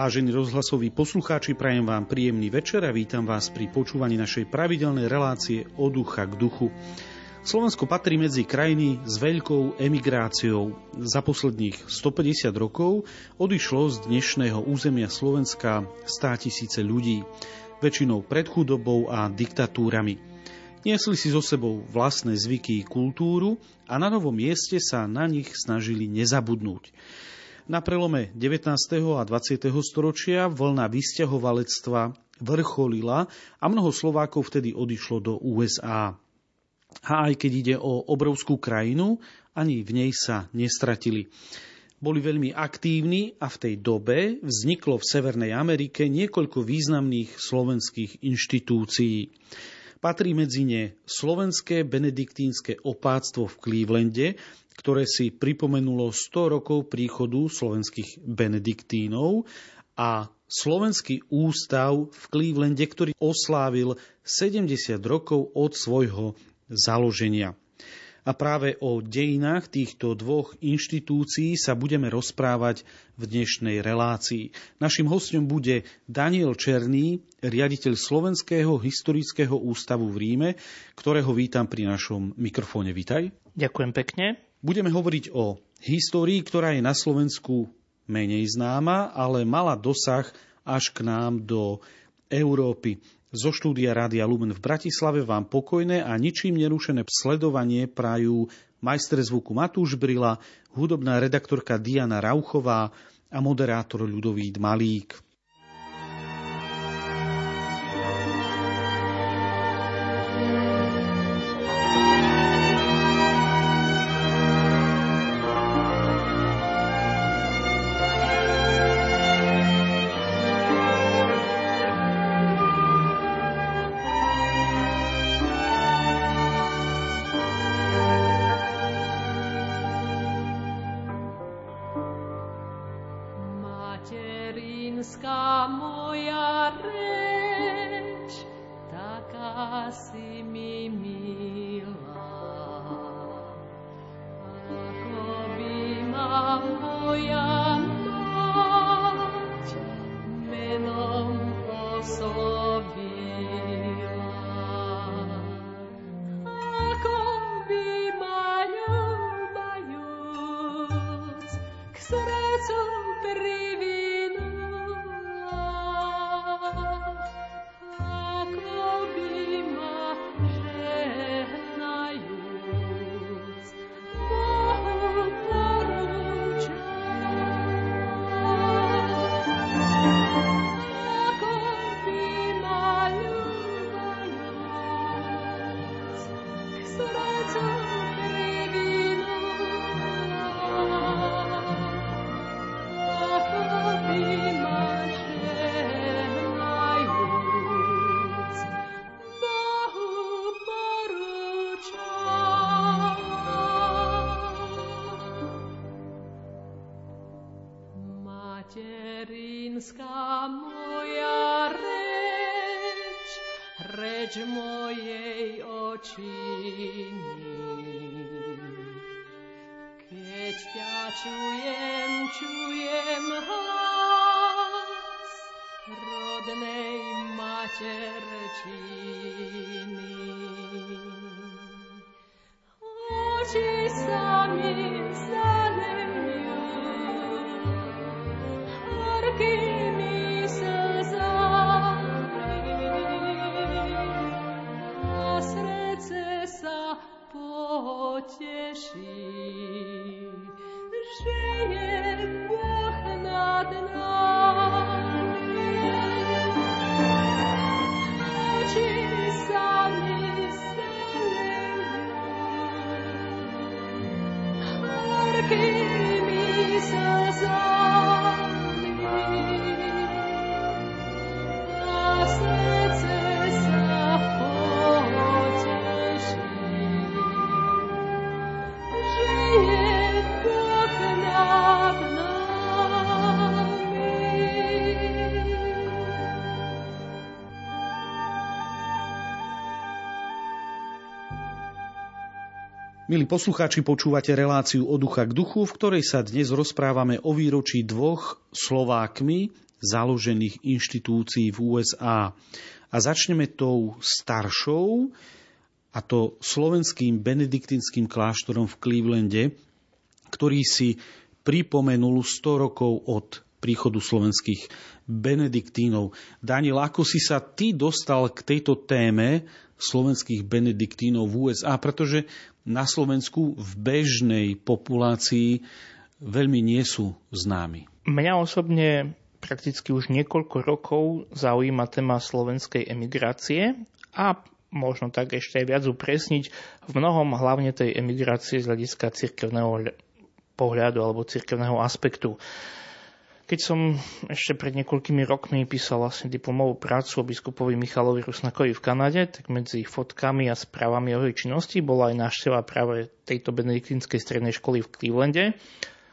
Vážení rozhlasoví poslucháči, prajem vám príjemný večer a vítam vás pri počúvaní našej pravidelnej relácie od ducha k duchu. Slovensko patrí medzi krajiny s veľkou emigráciou. Za posledných 150 rokov odišlo z dnešného územia Slovenska 100 tisíce ľudí, väčšinou pred chudobou a diktatúrami. Niesli si so sebou vlastné zvyky, kultúru a na novom mieste sa na nich snažili nezabudnúť. Na prelome 19. a 20. storočia vlna vysťahovalectva vrcholila a mnoho Slovákov vtedy odišlo do USA. A aj keď ide o obrovskú krajinu, ani v nej sa nestratili. Boli veľmi aktívni a v tej dobe vzniklo v Severnej Amerike niekoľko významných slovenských inštitúcií. Patrí medzi ne Slovenské benediktínske opáctvo v Clevelande, ktoré si pripomenulo 100 rokov príchodu slovenských benediktínov a Slovenský ústav v Clevelande, ktorý oslávil 70 rokov od svojho založenia. A práve o dejinách týchto dvoch inštitúcií sa budeme rozprávať v dnešnej relácii. Našim hostom bude Daniel Černý, riaditeľ Slovenského historického ústavu v Ríme, ktorého vítam pri našom mikrofóne. Vítaj. Ďakujem pekne. Budeme hovoriť o histórii, ktorá je na Slovensku menej známa, ale mala dosah až k nám do Európy. Zo štúdia Rádia Lumen v Bratislave vám pokojné a ničím nerušené sledovanie prajú majster zvuku Matúš Brila, hudobná redaktorka Diana Rauchová a moderátor Ľudovít Malík. materinská moja reč, taká si mi milá. Ako by ma moja Milí poslucháči, počúvate reláciu od ducha k duchu, v ktorej sa dnes rozprávame o výročí dvoch Slovákmi založených inštitúcií v USA. A začneme tou staršou, a to slovenským benediktinským kláštorom v Clevelande, ktorý si pripomenul 100 rokov od príchodu slovenských benediktínov. Daniel, ako si sa ty dostal k tejto téme slovenských benediktínov v USA, pretože na Slovensku v bežnej populácii veľmi nie sú známi. Mňa osobne prakticky už niekoľko rokov zaujíma téma slovenskej emigrácie a možno tak ešte aj viac upresniť v mnohom hlavne tej emigrácie z hľadiska cirkevného pohľadu alebo cirkevného aspektu. Keď som ešte pred niekoľkými rokmi písal vlastne diplomovú prácu o biskupovi Michalovi Rusnakovi v Kanade, tak medzi fotkami a správami jeho činnosti bola aj návšteva práve tejto benediktínskej strednej školy v Clevelande,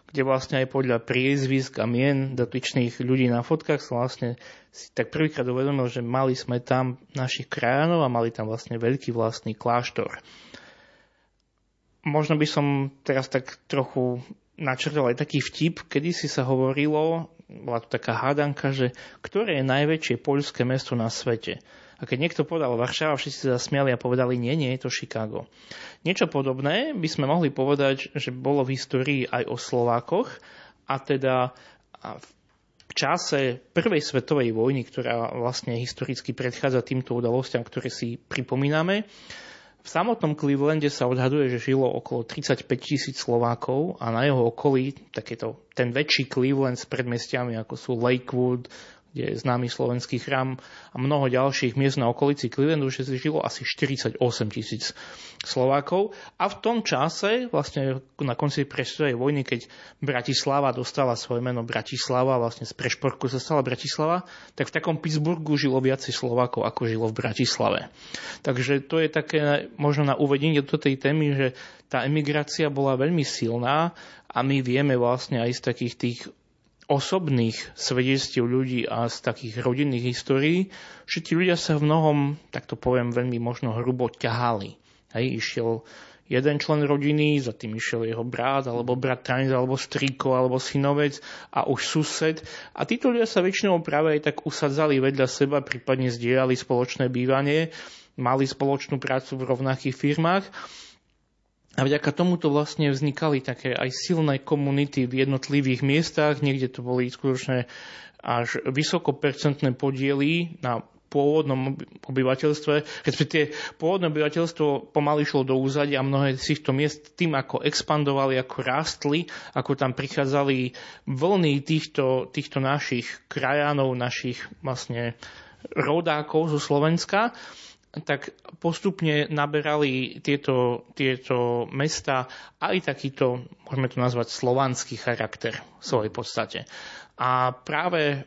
kde vlastne aj podľa priezvisk a mien dotyčných ľudí na fotkách som vlastne si tak prvýkrát uvedomil, že mali sme tam našich krajanov a mali tam vlastne veľký vlastný kláštor. Možno by som teraz tak trochu načrtol aj taký vtip, kedy si sa hovorilo, bola to taká hádanka, že ktoré je najväčšie poľské mesto na svete. A keď niekto povedal Varšava, všetci sa zasmiali a povedali, nie, nie, je to Chicago. Niečo podobné by sme mohli povedať, že bolo v histórii aj o Slovákoch a teda v čase prvej svetovej vojny, ktorá vlastne historicky predchádza týmto udalostiam, ktoré si pripomíname, v samotnom Clevelande sa odhaduje, že žilo okolo 35 tisíc Slovákov a na jeho okolí takéto, ten väčší Cleveland s predmestiami ako sú Lakewood, je známy slovenský chrám a mnoho ďalších miest na okolici Clevelandu, že si žilo asi 48 tisíc Slovákov. A v tom čase, vlastne na konci preštovej vojny, keď Bratislava dostala svoje meno Bratislava, vlastne z Prešporku sa stala Bratislava, tak v takom Pittsburghu žilo viacej Slovákov, ako žilo v Bratislave. Takže to je také možno na uvedenie do tej témy, že tá emigrácia bola veľmi silná a my vieme vlastne aj z takých tých osobných svedectiev ľudí a z takých rodinných histórií, že tí ľudia sa v mnohom, tak to poviem veľmi možno hrubo, ťahali. Hej, išiel jeden člen rodiny, za tým išiel jeho brat, alebo bratranec, alebo striko, alebo synovec a už sused. A títo ľudia sa väčšinou práve aj tak usadzali vedľa seba, prípadne zdieľali spoločné bývanie, mali spoločnú prácu v rovnakých firmách a vďaka tomuto vlastne vznikali také aj silné komunity v jednotlivých miestach, niekde to boli skutočne až vysokopercentné podiely na pôvodnom obyvateľstve, respektíve pôvodné obyvateľstvo pomaly šlo do úzadia a mnohé z týchto miest tým, ako expandovali, ako rástli, ako tam prichádzali vlny týchto, týchto našich krajanov, našich vlastne rodákov zo Slovenska, tak postupne naberali tieto, tieto mesta aj takýto, môžeme to nazvať, slovanský charakter v svojej podstate. A práve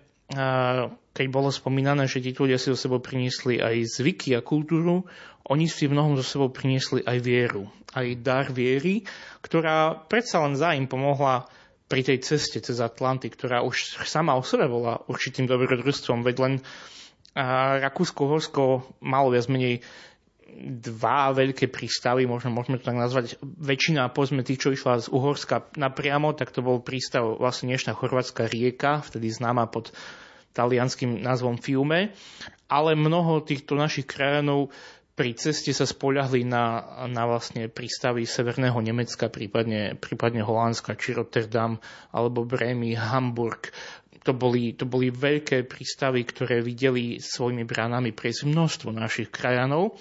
keď bolo spomínané, že tí ľudia si so sebou priniesli aj zvyky a kultúru, oni si v mnohom so sebou priniesli aj vieru, aj dar viery, ktorá predsa len za im pomohla pri tej ceste cez Atlanty, ktorá už sama o sebe bola určitým dobrodružstvom, veď len a Rakúsko-Horsko malo viac menej dva veľké prístavy, možno môžeme to tak nazvať. Väčšina, povedzme, tých, čo išla z Uhorska napriamo, tak to bol prístav vlastne dnešná chorvátska rieka, vtedy známa pod talianským názvom Fiume. Ale mnoho týchto našich krajanov pri ceste sa spoľahli na, na vlastne prístavy Severného Nemecka, prípadne, prípadne Holandska, či Rotterdam, alebo Bremy, Hamburg, to boli, to boli veľké prístavy, ktoré videli svojimi bránami prejsť množstvo našich krajanov.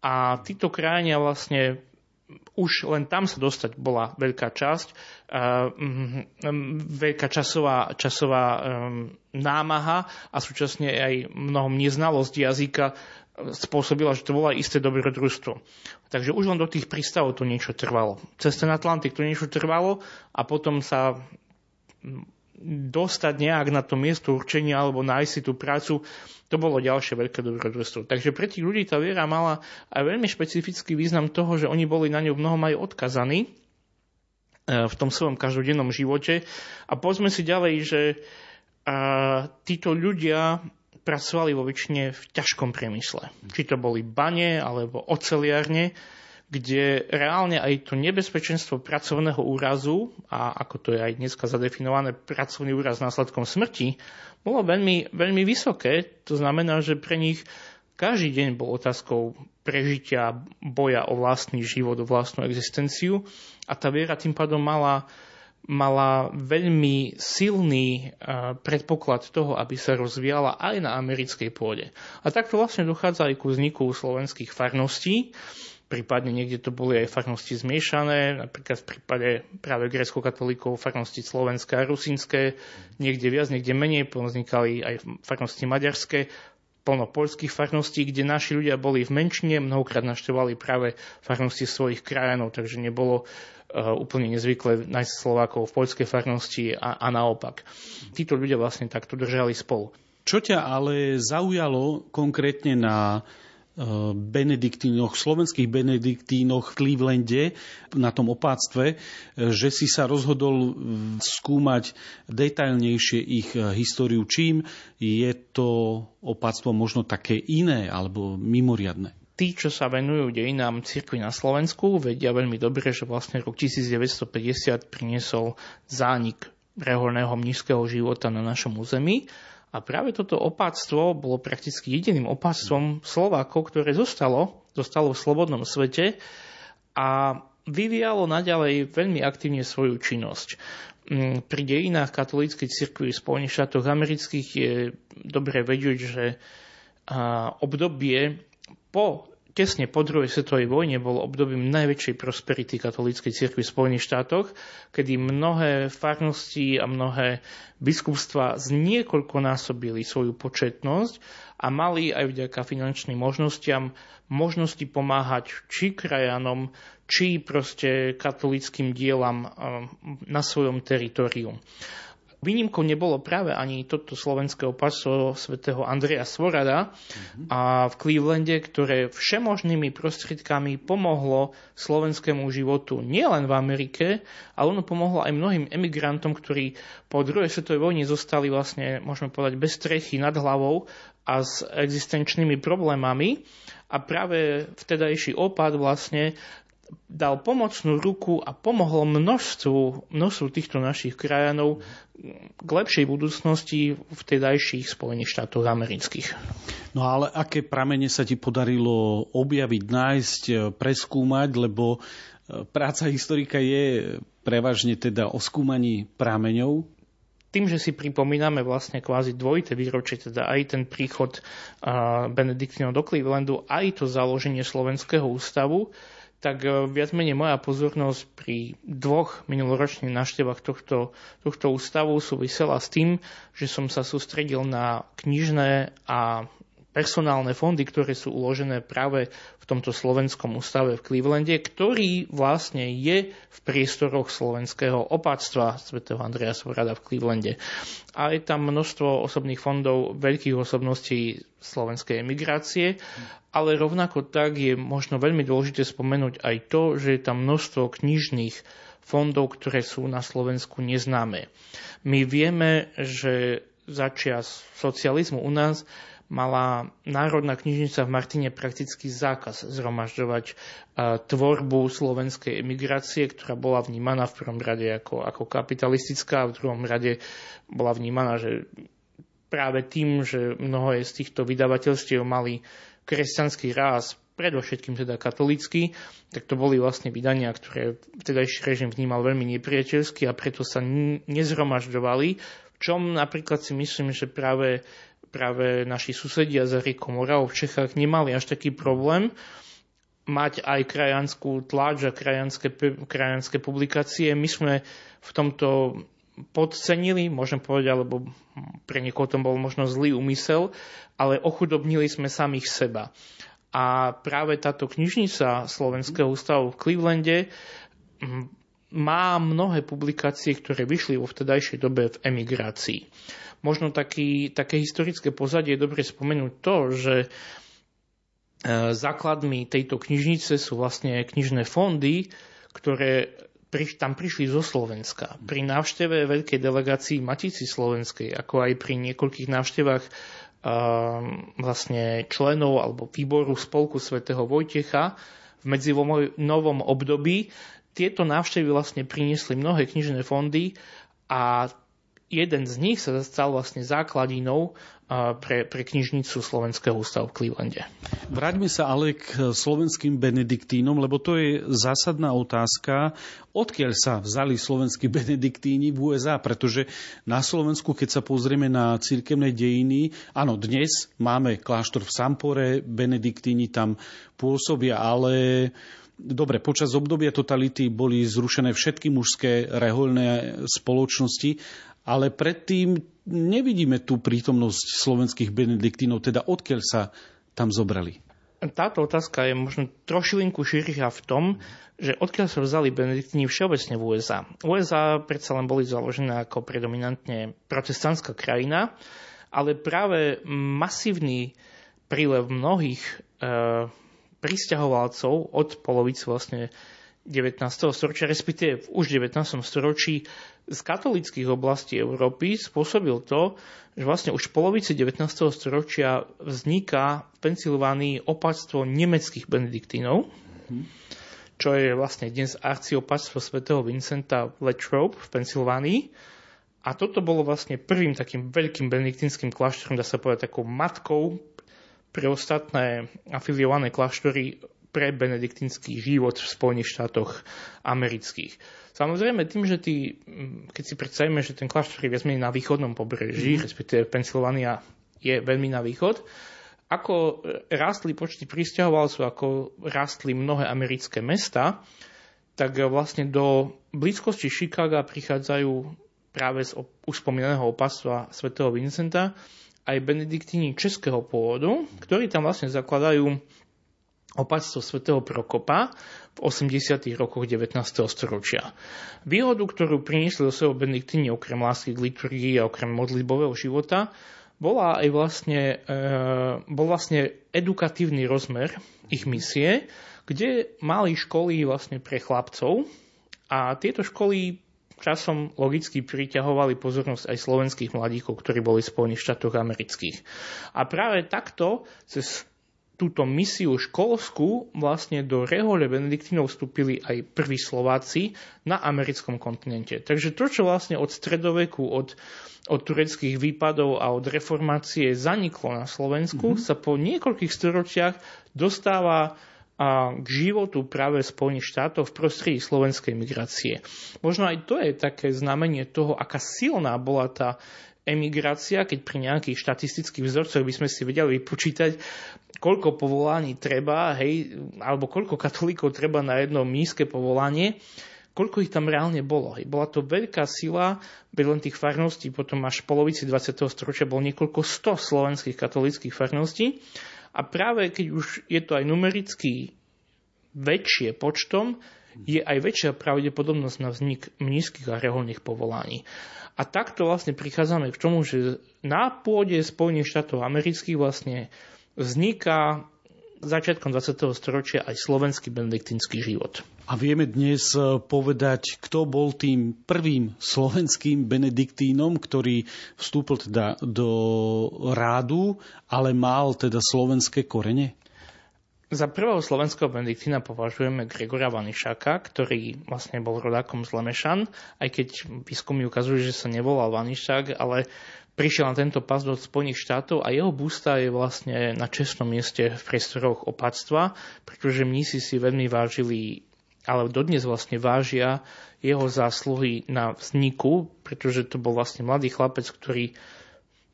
A títo krajania vlastne už len tam sa dostať bola veľká časť, uh, veľká časová, časová um, námaha a súčasne aj mnohom neznalosť jazyka spôsobila, že to bolo aj isté dobrodružstvo. Takže už len do tých prístavov to niečo trvalo. Cez ten Atlantik to niečo trvalo a potom sa dostať nejak na to miesto určenia alebo nájsť si tú prácu, to bolo ďalšie veľké dobrodružstvo. Takže pre tých ľudí tá viera mala aj veľmi špecifický význam toho, že oni boli na ňu mnohom aj odkazaní e, v tom svojom každodennom živote. A povedzme si ďalej, že títo ľudia pracovali vo väčšine v ťažkom priemysle. Či to boli bane alebo oceliarne, kde reálne aj to nebezpečenstvo pracovného úrazu, a ako to je aj dneska zadefinované, pracovný úraz následkom smrti, bolo veľmi, veľmi vysoké. To znamená, že pre nich každý deň bol otázkou prežitia, boja o vlastný život, o vlastnú existenciu a tá viera tým pádom mala, mala veľmi silný predpoklad toho, aby sa rozvíjala aj na americkej pôde. A takto vlastne dochádza aj ku vzniku slovenských farností, prípadne niekde to boli aj farnosti zmiešané, napríklad v prípade práve grecko-katolíkov farnosti slovenské a rusínske, niekde viac, niekde menej, vznikali aj farnosti maďarské, plno poľských farností, kde naši ľudia boli v menšine, mnohokrát naštevovali práve farnosti svojich krajanov, takže nebolo uh, úplne nezvykle nájsť Slovákov v poľskej farnosti a, a naopak. Títo ľudia vlastne takto držali spolu. Čo ťa ale zaujalo konkrétne na benediktínoch, slovenských benediktínoch v Clevelande na tom opáctve, že si sa rozhodol skúmať detailnejšie ich históriu. Čím je to opáctvo možno také iné alebo mimoriadne? tí, čo sa venujú dejinám cirkvi na Slovensku, vedia veľmi dobre, že vlastne rok 1950 priniesol zánik reholného mnížského života na našom území a práve toto opáctvo bolo prakticky jediným opáctvom Slovákov, ktoré zostalo, zostalo v slobodnom svete a vyvíjalo naďalej veľmi aktívne svoju činnosť. Mm, pri dejinách katolíckej cirkvi v Spojených štátoch amerických je dobre vedieť, že obdobie po tesne po druhej svetovej vojne bol obdobím najväčšej prosperity katolíckej cirkvi v Spojených štátoch, kedy mnohé farnosti a mnohé biskupstva zniekoľkonásobili svoju početnosť a mali aj vďaka finančným možnostiam možnosti pomáhať či krajanom, či proste katolickým dielam eh, na svojom teritoriu. Výnimkou nebolo práve ani toto slovenské opasstvo svätého Andreja Svorada mm-hmm. a v Clevelande, ktoré všemožnými prostriedkami pomohlo slovenskému životu nielen v Amerike, ale ono pomohlo aj mnohým emigrantom, ktorí po druhej svetovej vojne zostali vlastne, môžeme povedať, bez strechy nad hlavou a s existenčnými problémami. A práve vtedajší opad vlastne dal pomocnú ruku a pomohol množstvu, množstvu týchto našich krajanov k lepšej budúcnosti v tedajších Spojených štátoch amerických. No ale aké pramene sa ti podarilo objaviť, nájsť, preskúmať, lebo e, práca historika je prevažne teda o skúmaní prameňov, tým, že si pripomíname vlastne kvázi dvojité výročie, teda aj ten príchod Benediktínov do Clevelandu, aj to založenie Slovenského ústavu, tak e, viac menej moja pozornosť pri dvoch minuloročných návštevách tohto, tohto ústavu súvisela s tým, že som sa sústredil na knižné a personálne fondy, ktoré sú uložené práve v tomto slovenskom ústave v Clevelande, ktorý vlastne je v priestoroch slovenského opáctva svätého Andreja Svorada v Clevelande. A je tam množstvo osobných fondov veľkých osobností slovenskej emigrácie, ale rovnako tak je možno veľmi dôležité spomenúť aj to, že je tam množstvo knižných fondov, ktoré sú na Slovensku neznáme. My vieme, že začias socializmu u nás mala Národná knižnica v Martine prakticky zákaz zhromažďovať tvorbu slovenskej emigrácie, ktorá bola vnímaná v prvom rade ako, ako kapitalistická a v druhom rade bola vnímaná, že práve tým, že mnoho z týchto vydavateľstiev mali kresťanský ráz, predovšetkým teda katolícky, tak to boli vlastne vydania, ktoré vtedajší režim vnímal veľmi nepriateľsky a preto sa nezhromažďovali, v čom napríklad si myslím, že práve práve naši susedia za riekou Moravou v Čechách nemali až taký problém mať aj krajanskú tlač a krajanské, krajanské publikácie. My sme v tomto podcenili, môžem povedať, alebo pre niekoho to bol možno zlý úmysel, ale ochudobnili sme samých seba. A práve táto knižnica Slovenského ústavu v Clevelande má mnohé publikácie, ktoré vyšli vo vtedajšej dobe v emigrácii. Možno taký, také historické pozadie je dobre spomenúť to, že e, základmi tejto knižnice sú vlastne knižné fondy, ktoré tam prišli zo Slovenska. Pri návšteve veľkej delegácii Matici Slovenskej, ako aj pri niekoľkých návštevách vlastne členov alebo výboru spolku svätého Vojtecha v medzivojnovom období. Tieto návštevy vlastne priniesli mnohé knižné fondy a jeden z nich sa stal vlastne základinou pre, pre knižnicu Slovenského ústavu v Clevelande. Vráťme sa ale k slovenským benediktínom, lebo to je zásadná otázka, odkiaľ sa vzali slovenskí benediktíni v USA, pretože na Slovensku, keď sa pozrieme na cirkevné dejiny, áno, dnes máme kláštor v Sampore, benediktíni tam pôsobia, ale Dobre, počas obdobia totality boli zrušené všetky mužské rehoľné spoločnosti ale predtým nevidíme tú prítomnosť slovenských benediktínov, teda odkiaľ sa tam zobrali. Táto otázka je možno trošilinku širšia v tom, že odkiaľ sa vzali benediktíni všeobecne v USA. USA predsa len boli založené ako predominantne protestantská krajina, ale práve masívny prílev mnohých e, pristahovalcov od polovice vlastne 19. storočia, respektíve v už 19. storočí z katolických oblastí Európy spôsobil to, že vlastne už v polovici 19. storočia vzniká v Pensylvánii opatstvo nemeckých benediktínov, čo je vlastne dnes arciopatstvo svätého Vincenta v Latrobe v Pensylvánii. A toto bolo vlastne prvým takým veľkým benediktínskym kláštorom, dá sa povedať takou matkou pre ostatné afiliované kláštory pre benediktínsky život v Spojených štátoch amerických. Samozrejme tým, že tí, keď si predstavíme, že ten kláštor je viac menej na východnom pobreží, mm. respektíve Pensylvania je veľmi na východ, ako rástli počty pristahovalcov, ako rástli mnohé americké mesta, tak vlastne do blízkosti Chicaga prichádzajú práve z už spomínaného svätého Vincenta aj benediktíni českého pôvodu, ktorí tam vlastne zakladajú opatstvo svätého Prokopa v 80. rokoch 19. storočia. Výhodu, ktorú priniesli do svojho Benediktíni okrem lásky k liturgii a okrem modlitbového života, bola aj vlastne, e, bol vlastne edukatívny rozmer ich misie, kde mali školy vlastne pre chlapcov a tieto školy časom logicky priťahovali pozornosť aj slovenských mladíkov, ktorí boli v Spojených štátoch amerických. A práve takto cez túto misiu školskú vlastne do rehole Benediktínov vstúpili aj prví Slováci na americkom kontinente. Takže to, čo vlastne od stredoveku, od, od tureckých výpadov a od reformácie zaniklo na Slovensku, mm-hmm. sa po niekoľkých storočiach dostáva a k životu práve Spojených štátoch v prostredí slovenskej migrácie. Možno aj to je také znamenie toho, aká silná bola tá emigrácia, keď pri nejakých štatistických vzorcoch by sme si vedeli vypočítať, koľko povolaní treba, hej, alebo koľko katolíkov treba na jedno nízke povolanie, koľko ich tam reálne bolo. Hej. Bola to veľká sila, len tých farností, potom až v polovici 20. storočia bolo niekoľko sto slovenských katolických farností. A práve keď už je to aj numericky väčšie počtom, je aj väčšia pravdepodobnosť na vznik nízkych a reholných povolaní. A takto vlastne prichádzame k tomu, že na pôde Spojených štátov amerických vlastne vzniká začiatkom 20. storočia aj slovenský benediktínsky život. A vieme dnes e, povedať, kto bol tým prvým slovenským benediktínom, ktorý vstúpil teda do rádu, ale mal teda slovenské korene? Za prvého slovenského benediktína považujeme Gregora Vanišaka, ktorý vlastne bol rodákom z Lemešan, aj keď výskumy ukazujú, že sa nevolal Vanišak, ale prišiel na tento pas do Spojených štátov a jeho bústa je vlastne na čestnom mieste v priestoroch opatstva, pretože mnísi si veľmi vážili ale dodnes vlastne vážia jeho zásluhy na vzniku, pretože to bol vlastne mladý chlapec, ktorý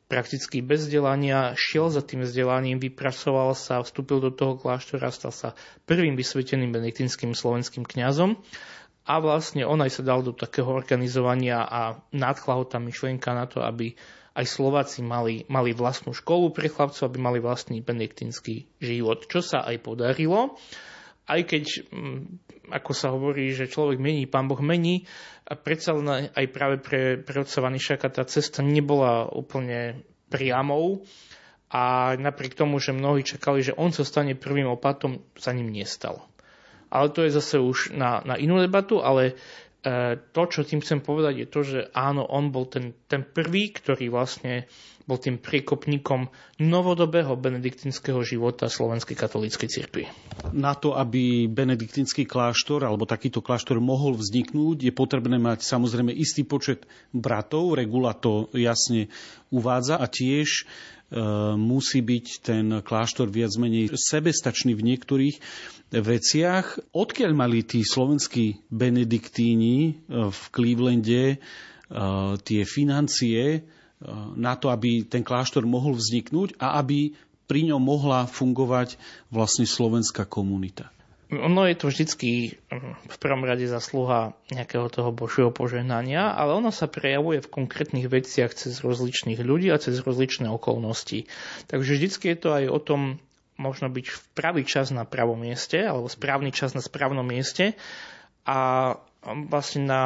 prakticky bez vzdelania, šiel za tým vzdelaním, vypracoval sa, vstúpil do toho kláštora, stal sa prvým vysveteným benediktínskym slovenským kňazom a vlastne on aj sa dal do takého organizovania a nadchla ho tam myšlienka na to, aby aj Slováci mali, mali vlastnú školu pre chlapcov, aby mali vlastný benediktínsky život, čo sa aj podarilo aj keď, mm, ako sa hovorí, že človek mení, pán Boh mení, a predsa len aj práve pre, pre otca Vanišaka tá cesta nebola úplne priamou a napriek tomu, že mnohí čakali, že on sa stane prvým opatom, sa ním nestal. Ale to je zase už na, na inú debatu, ale e, to, čo tým chcem povedať, je to, že áno, on bol ten, ten prvý, ktorý vlastne bol tým priekopníkom novodobého benediktinského života Slovenskej katolíckej cirkvi. Na to, aby benediktinský kláštor alebo takýto kláštor mohol vzniknúť, je potrebné mať samozrejme istý počet bratov. Regula to jasne uvádza a tiež e, musí byť ten kláštor viac menej sebestačný v niektorých veciach. Odkiaľ mali tí slovenskí benediktíni e, v Clevelande e, tie financie na to, aby ten kláštor mohol vzniknúť a aby pri ňom mohla fungovať vlastne slovenská komunita? Ono je to vždycky hm, v prvom rade zasluha nejakého toho božieho požehnania, ale ono sa prejavuje v konkrétnych veciach cez rozličných ľudí a cez rozličné okolnosti. Takže vždycky je to aj o tom, možno byť v pravý čas na pravom mieste, alebo správny čas na správnom mieste a vlastne na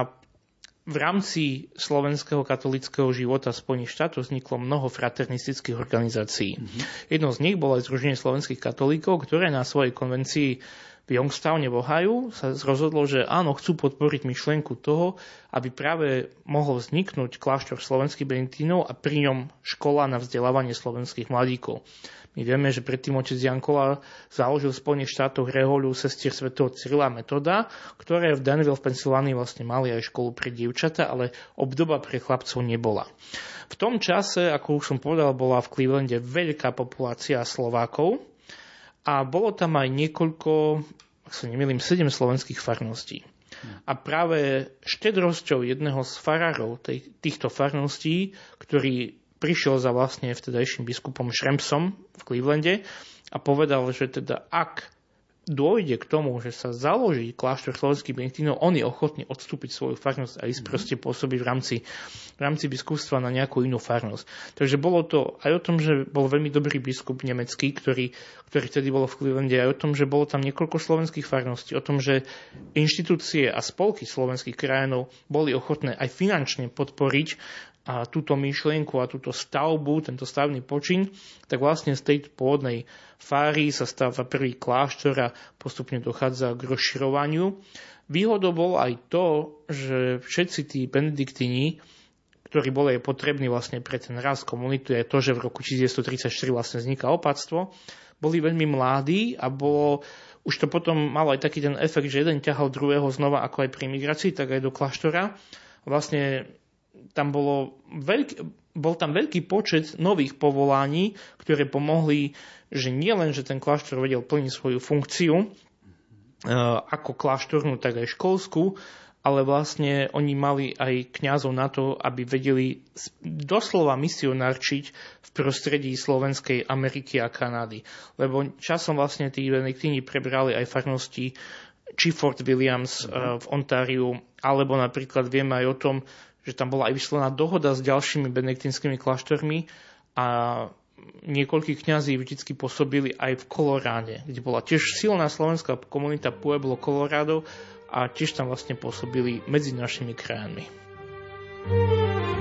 v rámci slovenského katolického života Spojených štátov vzniklo mnoho fraternistických organizácií. Mm-hmm. Jednou z nich bolo aj Združenie slovenských katolíkov, ktoré na svojej konvencii v Youngstowne v Ohio sa rozhodlo, že áno, chcú podporiť myšlienku toho, aby práve mohol vzniknúť kláštor slovenských benediktínov a pri ňom škola na vzdelávanie slovenských mladíkov. My vieme, že predtým otec Jankola založil v Spojených štátoch reholu sestier svetého Cyrila Metoda, ktoré v Danville v Pensylvánii vlastne mali aj školu pre dievčata, ale obdoba pre chlapcov nebola. V tom čase, ako už som povedal, bola v Clevelande veľká populácia Slovákov, a bolo tam aj niekoľko, ak sa nemýlim, sedem slovenských farností. A práve štedrosťou jedného z farárov týchto farností, ktorý prišiel za vlastne vtedajším biskupom Šremsom v Clevelande a povedal, že teda ak dôjde k tomu, že sa založí kláštor slovenských benediktínov, on je ochotný odstúpiť svoju farnosť a ísť mm. proste pôsobiť v rámci, v rámci biskupstva na nejakú inú farnosť. Takže bolo to aj o tom, že bol veľmi dobrý biskup nemecký, ktorý, ktorý vtedy bolo v Clevelande, aj o tom, že bolo tam niekoľko slovenských farností, o tom, že inštitúcie a spolky slovenských krajinov boli ochotné aj finančne podporiť a túto myšlienku a túto stavbu, tento stavný počin, tak vlastne z tej pôvodnej fáry sa stáva prvý kláštor a postupne dochádza k rozširovaniu. Výhodou bol aj to, že všetci tí benediktini, ktorí boli aj potrební vlastne pre ten rast komunity, je to, že v roku 1934 vlastne vzniká opatstvo, boli veľmi mladí a bolo, už to potom malo aj taký ten efekt, že jeden ťahal druhého znova ako aj pri migrácii, tak aj do kláštora. Vlastne tam bolo veľký, bol tam veľký počet nových povolaní, ktoré pomohli, že nie len, že ten kláštor vedel plniť svoju funkciu, e, ako kláštornú, tak aj školskú, ale vlastne oni mali aj kňazov na to, aby vedeli doslova misionárčiť v prostredí Slovenskej Ameriky a Kanady. Lebo časom vlastne tí benediktíni prebrali aj farnosti či Fort Williams mm-hmm. v Ontáriu, alebo napríklad vieme aj o tom, že tam bola aj vyslovená dohoda s ďalšími benediktinskými kláštormi a niekoľkí kňazí vždy pôsobili aj v Koloráde, kde bola tiež silná slovenská komunita Pueblo Colorado a tiež tam vlastne pôsobili medzi našimi krajami. thank you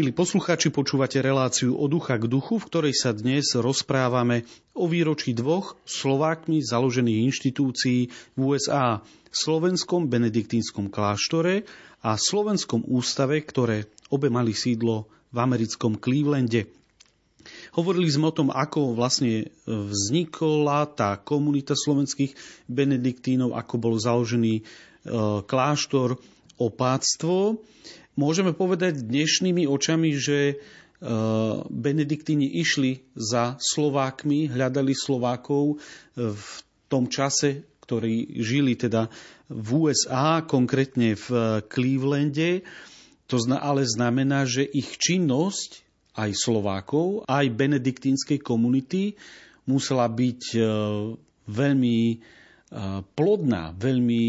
Milí poslucháči, počúvate reláciu od ducha k duchu, v ktorej sa dnes rozprávame o výročí dvoch Slovákmi založených inštitúcií v USA, Slovenskom benediktínskom kláštore a Slovenskom ústave, ktoré obe mali sídlo v americkom Clevelande. Hovorili sme o tom, ako vlastne vznikla tá komunita slovenských benediktínov, ako bol založený e, kláštor, opáctvo. Môžeme povedať dnešnými očami, že e, benediktíni išli za Slovákmi, hľadali Slovákov v tom čase, ktorí žili teda v USA, konkrétne v Clevelande. To ale znamená, že ich činnosť aj Slovákov, aj benediktínskej komunity musela byť e, veľmi e, plodná, veľmi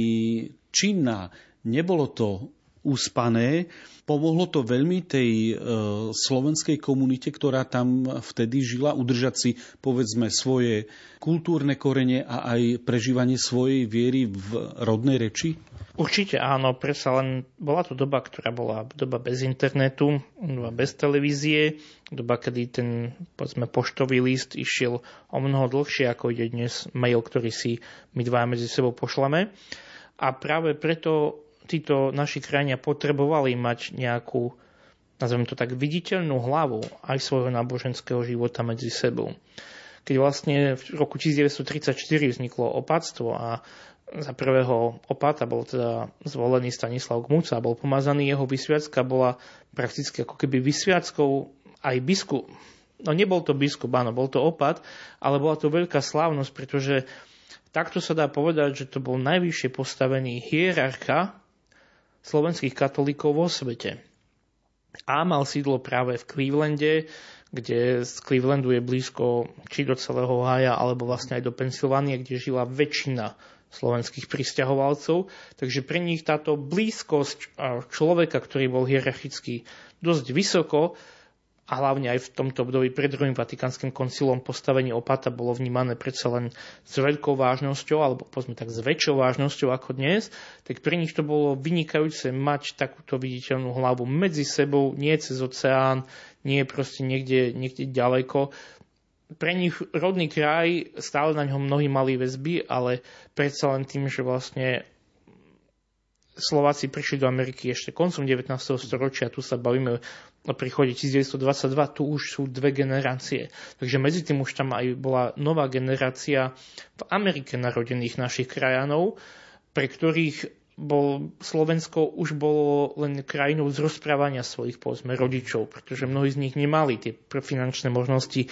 činná. Nebolo to uspané. Pomohlo to veľmi tej e, slovenskej komunite, ktorá tam vtedy žila, udržať si povedzme svoje kultúrne korene a aj prežívanie svojej viery v rodnej reči? Určite áno, predsa len bola to doba, ktorá bola doba bez internetu, doba bez televízie, doba, kedy ten povedzme, poštový list išiel o mnoho dlhšie, ako ide dnes mail, ktorý si my dva medzi sebou pošlame. A práve preto títo naši krajania potrebovali mať nejakú, nazvem to tak, viditeľnú hlavu aj svojho náboženského života medzi sebou. Keď vlastne v roku 1934 vzniklo opatstvo a za prvého opáta bol teda zvolený Stanislav Gmuca, bol pomazaný, jeho vysviacka bola prakticky ako keby vysviackou aj biskup. No nebol to biskup, áno, bol to opat, ale bola to veľká slávnosť, pretože takto sa dá povedať, že to bol najvyššie postavený hierarcha slovenských katolíkov vo svete. A mal sídlo práve v Clevelande, kde z Clevelandu je blízko či do celého Haja, alebo vlastne aj do Pensylvánie, kde žila väčšina slovenských pristahovalcov. Takže pre nich táto blízkosť človeka, ktorý bol hierarchicky dosť vysoko, a hlavne aj v tomto období pred druhým Vatikánskym koncilom postavenie opata bolo vnímané predsa len s veľkou vážnosťou, alebo povedzme tak s väčšou vážnosťou ako dnes, tak pre nich to bolo vynikajúce mať takúto viditeľnú hlavu medzi sebou, nie cez oceán, nie proste niekde, niekde ďaleko, pre nich rodný kraj, stále na ňom mnohí mali väzby, ale predsa len tým, že vlastne Slováci prišli do Ameriky ešte koncom 19. storočia, tu sa bavíme o príchode 1922, tu už sú dve generácie. Takže medzi tým už tam aj bola nová generácia v Amerike narodených našich krajanov, pre ktorých bol, Slovensko už bolo len krajinou z rozprávania svojich povedzme, rodičov, pretože mnohí z nich nemali tie finančné možnosti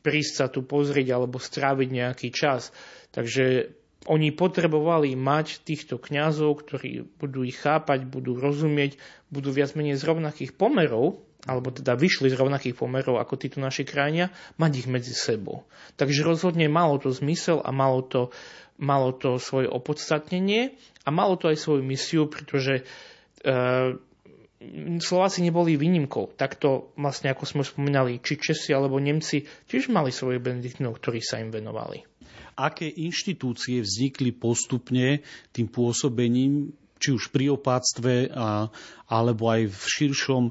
prísť sa tu pozrieť alebo stráviť nejaký čas. Takže oni potrebovali mať týchto kňazov, ktorí budú ich chápať, budú rozumieť, budú viac menej z rovnakých pomerov, alebo teda vyšli z rovnakých pomerov ako títo naši krajania, mať ich medzi sebou. Takže rozhodne malo to zmysel a malo to, malo to svoje opodstatnenie a malo to aj svoju misiu, pretože e, Slováci neboli výnimkou. Takto vlastne, ako sme spomínali, či Česi alebo Nemci tiež mali svojich benediktínov, ktorí sa im venovali. Aké inštitúcie vznikli postupne tým pôsobením, či už pri opáctve, a, alebo aj v širšom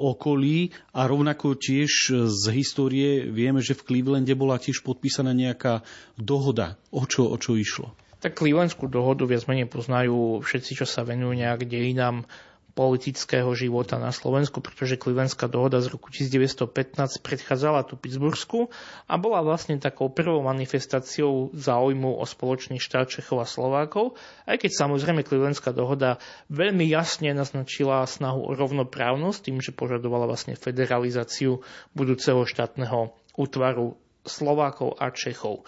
okolí a rovnako tiež z histórie vieme, že v Clevelande bola tiež podpísaná nejaká dohoda. O čo, o čo išlo? Tak Clevelandskú dohodu viac menej poznajú všetci, čo sa venujú nejak dejinám politického života na Slovensku, pretože Klivendská dohoda z roku 1915 predchádzala tú Pittsburghsku a bola vlastne takou prvou manifestáciou záujmu o spoločný štát Čechov a Slovákov, aj keď samozrejme Klivendská dohoda veľmi jasne naznačila snahu o rovnoprávnosť tým, že požadovala vlastne federalizáciu budúceho štátneho útvaru Slovákov a Čechov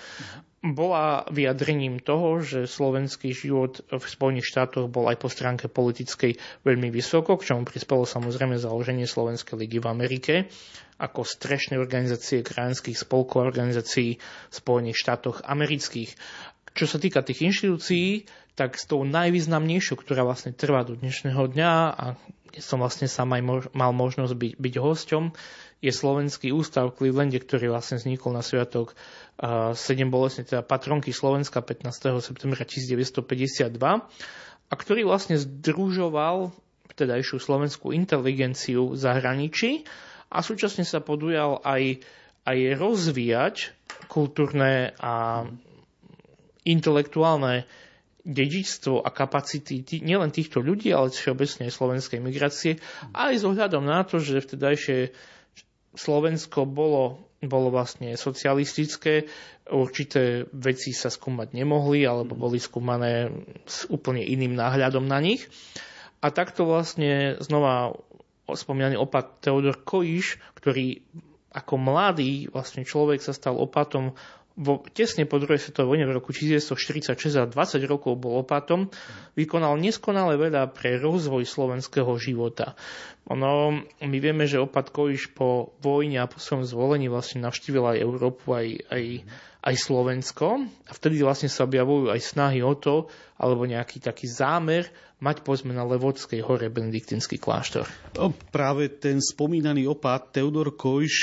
bola vyjadrením toho, že slovenský život v Spojených štátoch bol aj po stránke politickej veľmi vysoko, k čomu prispelo samozrejme založenie Slovenskej ligy v Amerike ako strešnej organizácie krajinských spolkov a organizácií v Spojených štátoch amerických. Čo sa týka tých inštitúcií, tak s tou najvýznamnejšou, ktorá vlastne trvá do dnešného dňa a som vlastne sám aj mal možnosť byť, byť hosťom, je Slovenský ústav v Clevelande, ktorý vlastne vznikol na sviatok 7 bolestne, teda patronky Slovenska 15. septembra 1952 a ktorý vlastne združoval vtedajšiu slovenskú inteligenciu v zahraničí a súčasne sa podujal aj, aj rozvíjať kultúrne a intelektuálne dedičstvo a kapacity nielen týchto ľudí, ale všeobecne aj slovenskej migrácie, aj s ohľadom na to, že vtedajšie Slovensko bolo, bolo vlastne socialistické, určité veci sa skúmať nemohli alebo boli skúmané s úplne iným náhľadom na nich. A takto vlastne znova spomínaný opat Teodor Kojiš, ktorý ako mladý vlastne človek sa stal opatom vo, tesne po druhej svetovej vojne v roku 1946 a 20 rokov bol opatom, vykonal neskonale veľa pre rozvoj slovenského života. Ono, my vieme, že opat Kojiš po vojne a po svojom zvolení vlastne navštívil aj Európu, aj, aj, aj Slovensko a vtedy vlastne sa objavujú aj snahy o to, alebo nejaký taký zámer mať povedzme na Levodskej hore benediktínsky kláštor. No, práve ten spomínaný opat Teodor Kojš,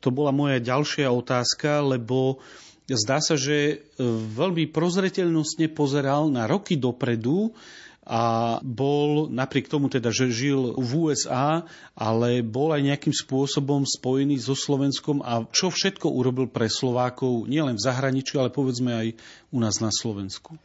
to bola moja ďalšia otázka, lebo zdá sa, že veľmi prozreteľnostne pozeral na roky dopredu a bol napriek tomu teda, že žil v USA, ale bol aj nejakým spôsobom spojený so Slovenskom a čo všetko urobil pre Slovákov, nielen v zahraničí, ale povedzme aj u nás na Slovensku.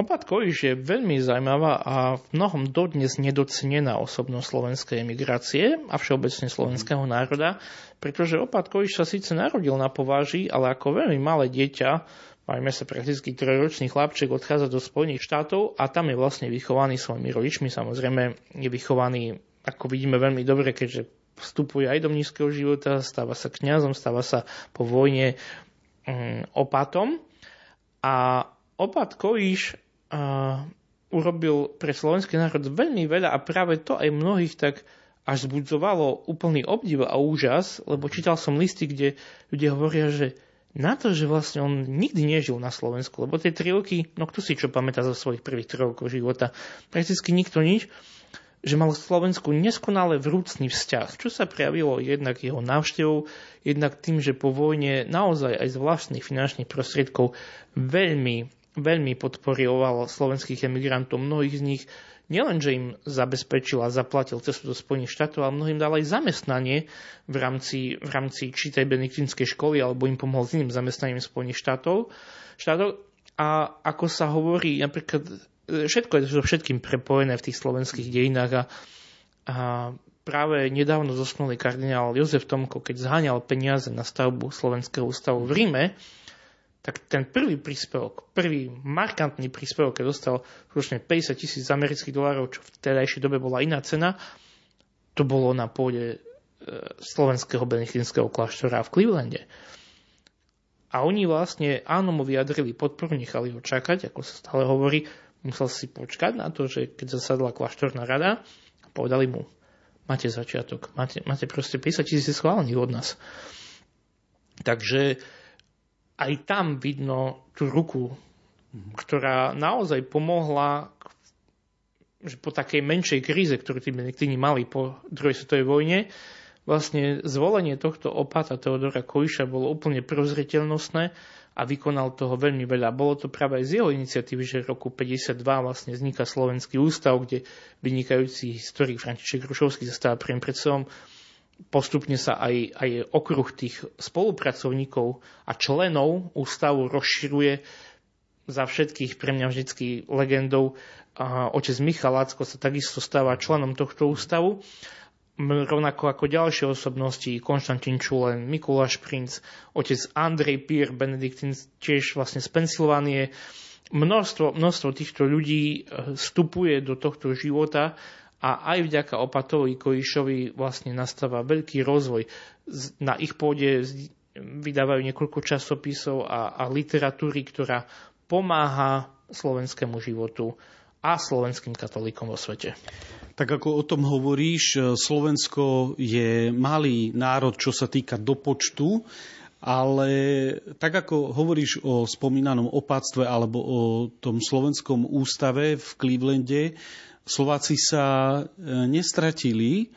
Opat Kojiš je veľmi zaujímavá a v mnohom dodnes nedocenená osobnosť slovenskej emigrácie a všeobecne slovenského národa, pretože Opat Kojiš sa síce narodil na pováži, ale ako veľmi malé dieťa, majme sa prakticky trojročný chlapček odchádza do Spojených štátov a tam je vlastne vychovaný svojimi rodičmi. Samozrejme je vychovaný, ako vidíme veľmi dobre, keďže vstupuje aj do nízkeho života, stáva sa kňazom, stáva sa po vojne um, opatom. A opat Kojiš urobil pre slovenský národ veľmi veľa a práve to aj mnohých tak až zbudzovalo úplný obdiv a úžas, lebo čítal som listy, kde ľudia hovoria, že na to, že vlastne on nikdy nežil na Slovensku, lebo tie tri roky, no kto si čo pamätá zo svojich prvých troch rokov života, prakticky nikto nič, že mal v Slovensku neskonale vrúcný vzťah, čo sa prejavilo jednak jeho návštevou, jednak tým, že po vojne naozaj aj z vlastných finančných prostriedkov veľmi veľmi podporoval slovenských emigrantov. Mnohých z nich nielen, že im zabezpečil a zaplatil cestu do Spojených štátov, ale mnohým dal aj zamestnanie v rámci, v rámci či tej benediktínskej školy, alebo im pomohol s iným zamestnaním Spojených štátov. štátov. A ako sa hovorí, napríklad všetko je so všetkým prepojené v tých slovenských dejinách a, a práve nedávno zosnulý kardinál Jozef Tomko, keď zháňal peniaze na stavbu Slovenského ústavu v Ríme, tak ten prvý príspevok, prvý markantný príspevok, keď dostal skutočne 50 tisíc amerických dolárov, čo v tedajšej dobe bola iná cena, to bolo na pôde e, slovenského benediktinského kláštora v Clevelande. A oni vlastne, áno, mu vyjadrili podporu, nechali ho čakať, ako sa stále hovorí, musel si počkať na to, že keď zasadla kláštorná rada, povedali mu, máte začiatok, máte, máte proste 50 tisíc schválených od nás. Takže aj tam vidno tú ruku, ktorá naozaj pomohla že po takej menšej kríze, ktorú tí Benediktíni mali po druhej svetovej vojne, vlastne zvolenie tohto opata Teodora Kojiša bolo úplne prozreteľnostné a vykonal toho veľmi veľa. Bolo to práve aj z jeho iniciatívy, že v roku 52 vlastne vzniká Slovenský ústav, kde vynikajúci historik František Rušovský zastáva prvým predsedom postupne sa aj, aj okruh tých spolupracovníkov a členov ústavu rozširuje za všetkých pre mňa vždycky legendou. Otec Michal Lacko sa takisto stáva členom tohto ústavu rovnako ako ďalšie osobnosti, Konštantín Čulen, Mikuláš Princ, otec Andrej Pier, Benediktín tiež vlastne z Pensylvánie. Množstvo, množstvo týchto ľudí e, vstupuje do tohto života a aj vďaka Opatovi Kojišovi vlastne nastáva veľký rozvoj. Na ich pôde vydávajú niekoľko časopisov a, a literatúry, ktorá pomáha slovenskému životu a slovenským katolíkom vo svete. Tak ako o tom hovoríš, Slovensko je malý národ, čo sa týka do počtu, ale tak ako hovoríš o spomínanom opáctve alebo o tom slovenskom ústave v Clevelande, Slováci sa e, nestratili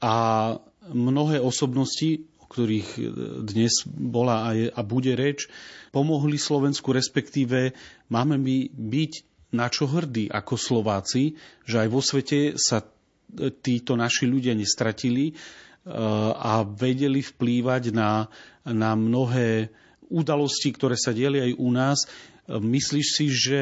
a mnohé osobnosti, o ktorých e, dnes bola a bude reč, pomohli Slovensku, respektíve máme my byť na čo hrdí ako Slováci, že aj vo svete sa e, títo naši ľudia nestratili a vedeli vplývať na, na mnohé udalosti, ktoré sa dieli aj u nás. Myslíš si, že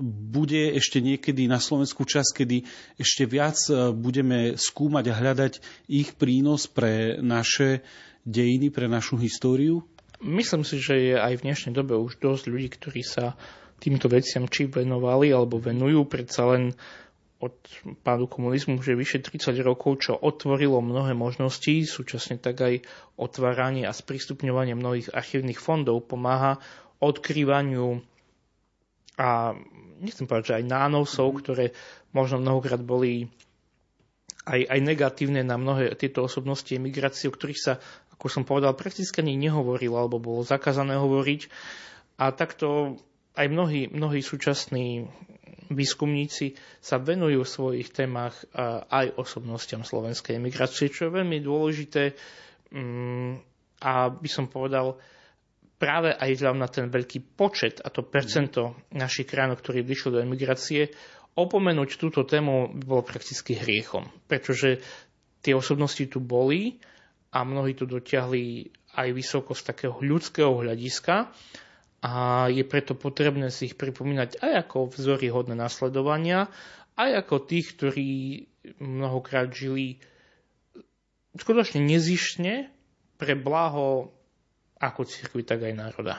bude ešte niekedy na Slovensku čas, kedy ešte viac e, budeme skúmať a hľadať ich prínos pre naše dejiny, pre našu históriu? Myslím si, že je aj v dnešnej dobe už dosť ľudí, ktorí sa týmto veciam či venovali alebo venujú. Predsa len od pádu komunizmu že vyše 30 rokov, čo otvorilo mnohé možnosti, súčasne tak aj otváranie a sprístupňovanie mnohých archívnych fondov pomáha odkrývaniu a nechcem povedať, že aj nánosov, mhm. ktoré možno mnohokrát boli aj, aj negatívne na mnohé tieto osobnosti emigrácie, o ktorých sa, ako som povedal, prakticky ani nehovorilo, alebo bolo zakázané hovoriť. A takto aj mnohí, mnohí súčasní výskumníci sa venujú v svojich témach aj osobnostiam slovenskej emigrácie, čo je veľmi dôležité mm, a by som povedal, práve aj vzhľadom na ten veľký počet a to percento našich krajín, ktorí vyšli do emigrácie, opomenúť túto tému bolo prakticky hriechom, pretože tie osobnosti tu boli a mnohí tu dotiahli aj vysoko z takého ľudského hľadiska a je preto potrebné si ich pripomínať aj ako vzory hodné nasledovania, aj ako tých, ktorí mnohokrát žili skutočne nezišne pre blaho ako cirkvi, tak aj národa.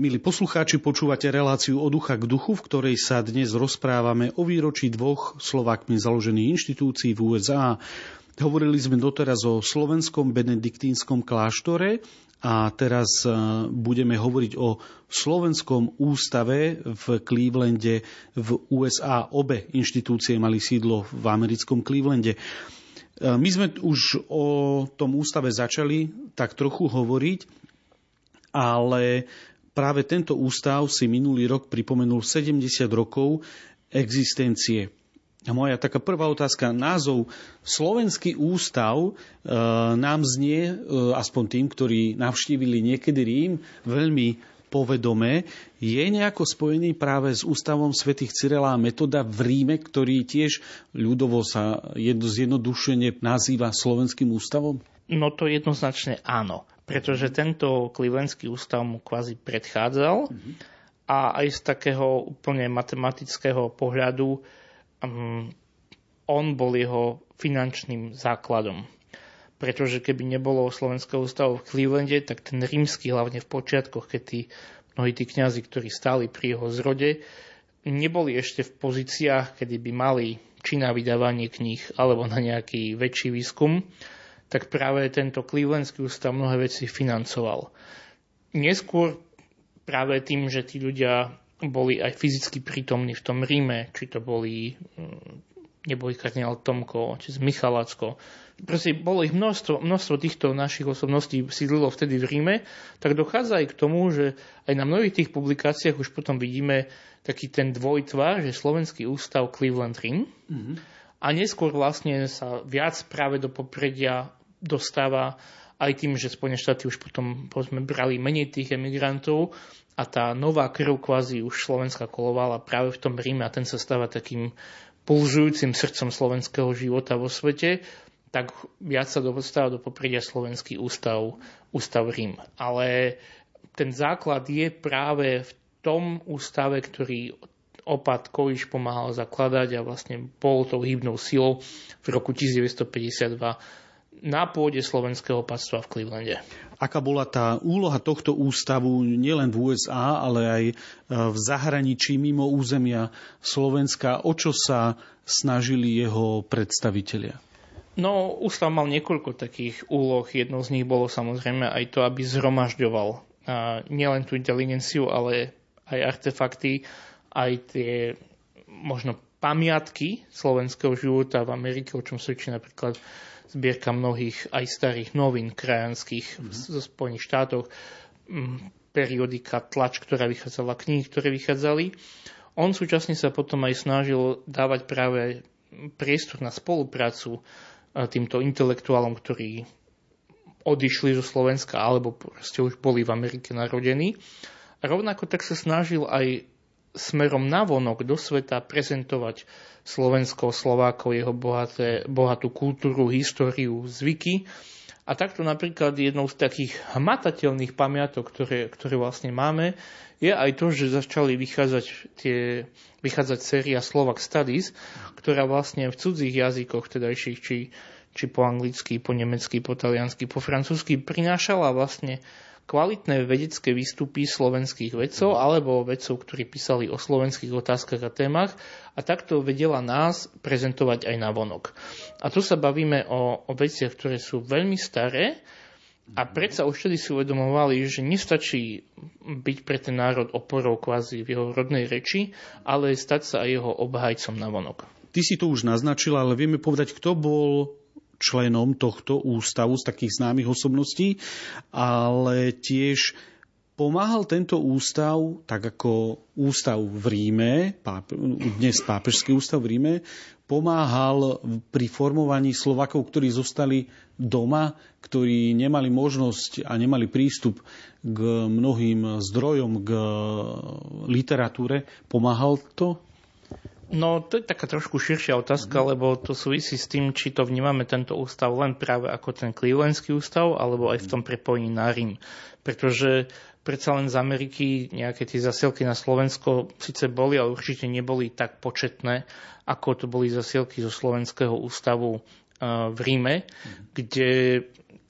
Milí poslucháči, počúvate reláciu od ducha k duchu, v ktorej sa dnes rozprávame o výročí dvoch Slovákmi založených inštitúcií v USA. Hovorili sme doteraz o slovenskom benediktínskom kláštore a teraz e, budeme hovoriť o slovenskom ústave v Clevelande v USA. Obe inštitúcie mali sídlo v americkom Clevelande. E, my sme už o tom ústave začali tak trochu hovoriť, ale Práve tento ústav si minulý rok pripomenul 70 rokov existencie. A moja taká prvá otázka, názov Slovenský ústav e, nám znie, e, aspoň tým, ktorí navštívili niekedy Rím, veľmi povedomé, je nejako spojený práve s ústavom svätých Cyrila a Metoda v Ríme, ktorý tiež ľudovo sa zjednodušene nazýva Slovenským ústavom? No to jednoznačne áno pretože tento Clevelandský ústav mu kvázi predchádzal mm-hmm. a aj z takého úplne matematického pohľadu um, on bol jeho finančným základom. Pretože keby nebolo Slovenského ústavu v Clevelande, tak ten rímsky, hlavne v počiatkoch, keď tí mnohí tí kňazi, ktorí stáli pri jeho zrode, neboli ešte v pozíciách, kedy by mali či na vydávanie kníh alebo na nejaký väčší výskum, tak práve tento Clevelandský ústav mnohé veci financoval. Neskôr práve tým, že tí ľudia boli aj fyzicky prítomní v tom Ríme, či to boli, mm, neboli kardinál Tomko, či z Michalacko, proste bolo ich množstvo, množstvo týchto našich osobností sídlilo vtedy v Ríme, tak dochádza aj k tomu, že aj na mnohých tých publikáciách už potom vidíme taký ten dvojtvar, že Slovenský ústav Cleveland Rim mm-hmm. a neskôr vlastne sa viac práve do popredia dostáva aj tým, že Spojené štáty už potom povedzme, brali menej tých emigrantov a tá nová krv kvázi už Slovenska kolovala práve v tom Ríme a ten sa stáva takým pulžujúcim srdcom slovenského života vo svete tak viac sa dostáva do popredia Slovenský ústav, ústav Rím. Ale ten základ je práve v tom ústave, ktorý opat Kojiš pomáhal zakladať a vlastne bol tou hybnou silou v roku 1952 na pôde slovenského opatstva v Clevelande. Aká bola tá úloha tohto ústavu nielen v USA, ale aj e, v zahraničí mimo územia Slovenska? O čo sa snažili jeho predstavitelia? No, ústav mal niekoľko takých úloh. Jednou z nich bolo samozrejme aj to, aby zhromažďoval a nielen tú inteligenciu, ale aj artefakty, aj tie možno pamiatky slovenského života v Amerike, o čom svedčí napríklad zbierka mnohých aj starých novín krajanských mm-hmm. zo Spojených štátoch, periodika, tlač, ktorá vychádzala, knihy, ktoré vychádzali. On súčasne sa potom aj snažil dávať práve priestor na spoluprácu týmto intelektuálom, ktorí odišli zo Slovenska alebo proste už boli v Amerike narodení. A rovnako tak sa snažil aj smerom na vonok do sveta prezentovať Slovensko, Slovákov, jeho bohaté, bohatú kultúru, históriu, zvyky. A takto napríklad jednou z takých hmatateľných pamiatok, ktoré, ktoré vlastne máme, je aj to, že začali vychádzať, tie, vychádzať séria Slovak Studies, ktorá vlastne v cudzích jazykoch tedajších, či, či po anglicky, po nemecky, po taliansky, po francúzsky, prinášala vlastne kvalitné vedecké výstupy slovenských vedcov alebo vedcov, ktorí písali o slovenských otázkach a témach a takto vedela nás prezentovať aj na vonok. A tu sa bavíme o, o veciach, ktoré sú veľmi staré, a predsa už vtedy si uvedomovali, že nestačí byť pre ten národ oporou kvázi v jeho rodnej reči, ale stať sa aj jeho obhajcom na vonok. Ty si to už naznačil, ale vieme povedať, kto bol členom tohto ústavu z takých známych osobností, ale tiež pomáhal tento ústav, tak ako ústav v Ríme, dnes pápežský ústav v Ríme, pomáhal pri formovaní Slovakov, ktorí zostali doma, ktorí nemali možnosť a nemali prístup k mnohým zdrojom, k literatúre. Pomáhal to? No, to je taká trošku širšia otázka, lebo to súvisí s tým, či to vnímame tento ústav len práve ako ten Clevelandský ústav, alebo aj v tom prepojení na Rím. Pretože predsa len z Ameriky nejaké tie zasielky na Slovensko síce boli, ale určite neboli tak početné, ako to boli zasielky zo Slovenského ústavu v Ríme, kde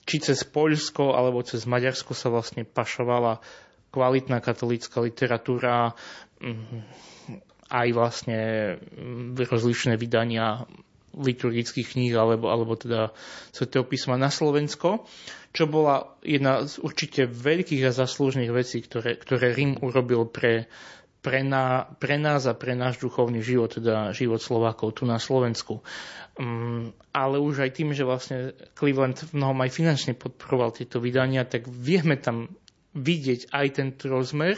či cez Poľsko alebo cez Maďarsko sa vlastne pašovala kvalitná katolícka literatúra, mm, aj vlastne mm, rozličné vydania liturgických kníh alebo, alebo teda svetého písma na Slovensko, čo bola jedna z určite veľkých a zaslúžnych vecí, ktoré, ktoré Rím urobil pre pre, ná, pre nás a pre náš duchovný život, teda život Slovákov tu na Slovensku. Um, ale už aj tým, že vlastne Cleveland mnohom aj finančne podporoval tieto vydania, tak vieme tam vidieť aj tento rozmer.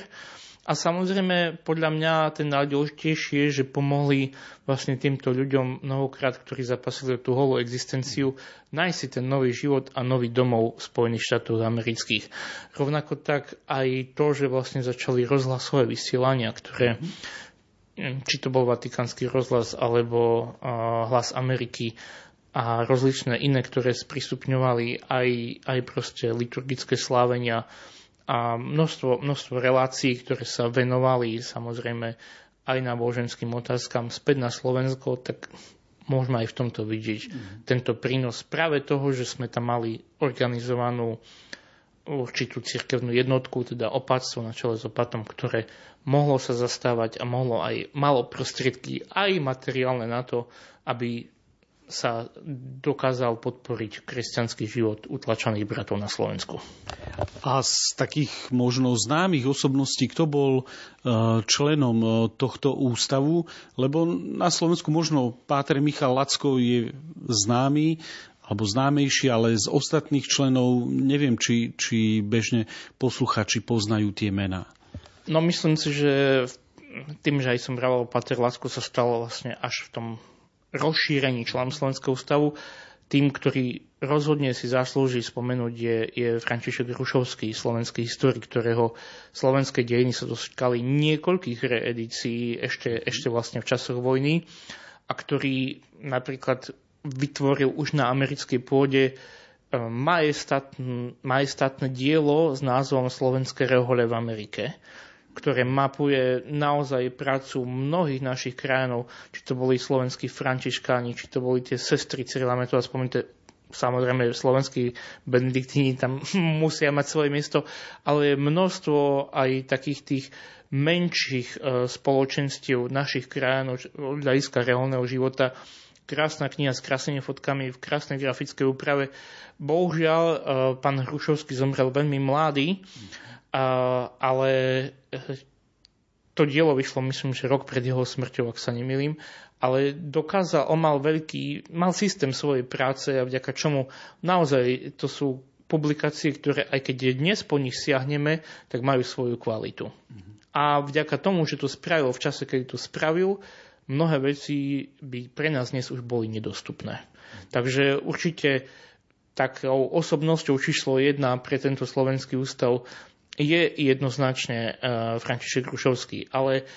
A samozrejme, podľa mňa ten najdôležitejší je, že pomohli vlastne týmto ľuďom mnohokrát, ktorí zapasili tú holú existenciu, nájsť si ten nový život a nový domov Spojených štátoch amerických. Rovnako tak aj to, že vlastne začali rozhlasové vysielania, ktoré či to bol Vatikánsky rozhlas alebo uh, Hlas Ameriky a rozličné iné, ktoré sprístupňovali aj, aj proste liturgické slávenia a množstvo, množstvo relácií, ktoré sa venovali samozrejme aj na boženským otázkam späť na Slovensko, tak môžeme aj v tomto vidieť mm. tento prínos práve toho, že sme tam mali organizovanú určitú cirkevnú jednotku, teda opatstvo na čele s opatom, ktoré mohlo sa zastávať a mohlo aj, malo prostriedky aj materiálne na to, aby sa dokázal podporiť kresťanský život utlačených bratov na Slovensku. A z takých možno známych osobností, kto bol e, členom e, tohto ústavu, lebo na Slovensku možno Páter Michal Lacko je známy, alebo známejší, ale z ostatných členov neviem, či, či bežne posluchači poznajú tie mená. No myslím si, že tým, že aj som bral Pater Lacko sa stalo vlastne až v tom rozšírení člen Slovenského ústavu. Tým, ktorý rozhodne si zaslúži spomenúť, je, je František Rušovský, slovenský historik, ktorého slovenské dejiny sa dočkali niekoľkých reedícií ešte, ešte vlastne v časoch vojny a ktorý napríklad vytvoril už na americkej pôde majestátne, majestátne dielo s názvom Slovenské rehole v Amerike ktoré mapuje naozaj prácu mnohých našich krajinov, či to boli slovenskí františkáni, či to boli tie sestry Cyrila Metoda, spomínate samozrejme slovenskí benediktíni tam musia mať svoje miesto, ale množstvo aj takých tých menších e, spoločenstiev našich krajín od hľadiska reálneho života. Krásna kniha s krásnymi fotkami v krásnej grafickej úprave. Bohužiaľ, e, pán Hrušovský zomrel veľmi mladý ale eh, to dielo vyšlo, myslím, že rok pred jeho smrťou, ak sa nemýlim, ale dokázal, on mal veľký, mal systém svojej práce a vďaka čomu naozaj to sú publikácie, ktoré aj keď dnes po nich siahneme, tak majú svoju kvalitu. Mm-hmm. A vďaka tomu, že to spravil v čase, keď to spravil, mnohé veci by pre nás dnes už boli nedostupné. Mm-hmm. Takže určite takou osobnosťou číslo jedna pre tento slovenský ústav je jednoznačne uh, František Rušovský, ale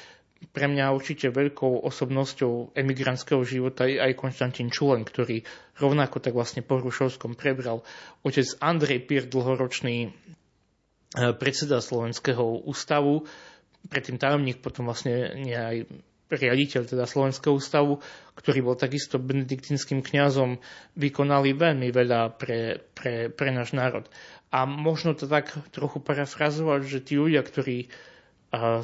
pre mňa určite veľkou osobnosťou emigrantského života je aj Konštantín Čulen, ktorý rovnako tak vlastne po Rušovskom prebral. Otec Andrej Pier, dlhoročný uh, predseda Slovenského ústavu, predtým tajomník, potom vlastne aj riaditeľ teda Slovenského ústavu, ktorý bol takisto benediktínskym kňazom, vykonali veľmi veľa pre, pre, pre náš národ. A možno to tak trochu parafrazovať, že tí ľudia, ktorí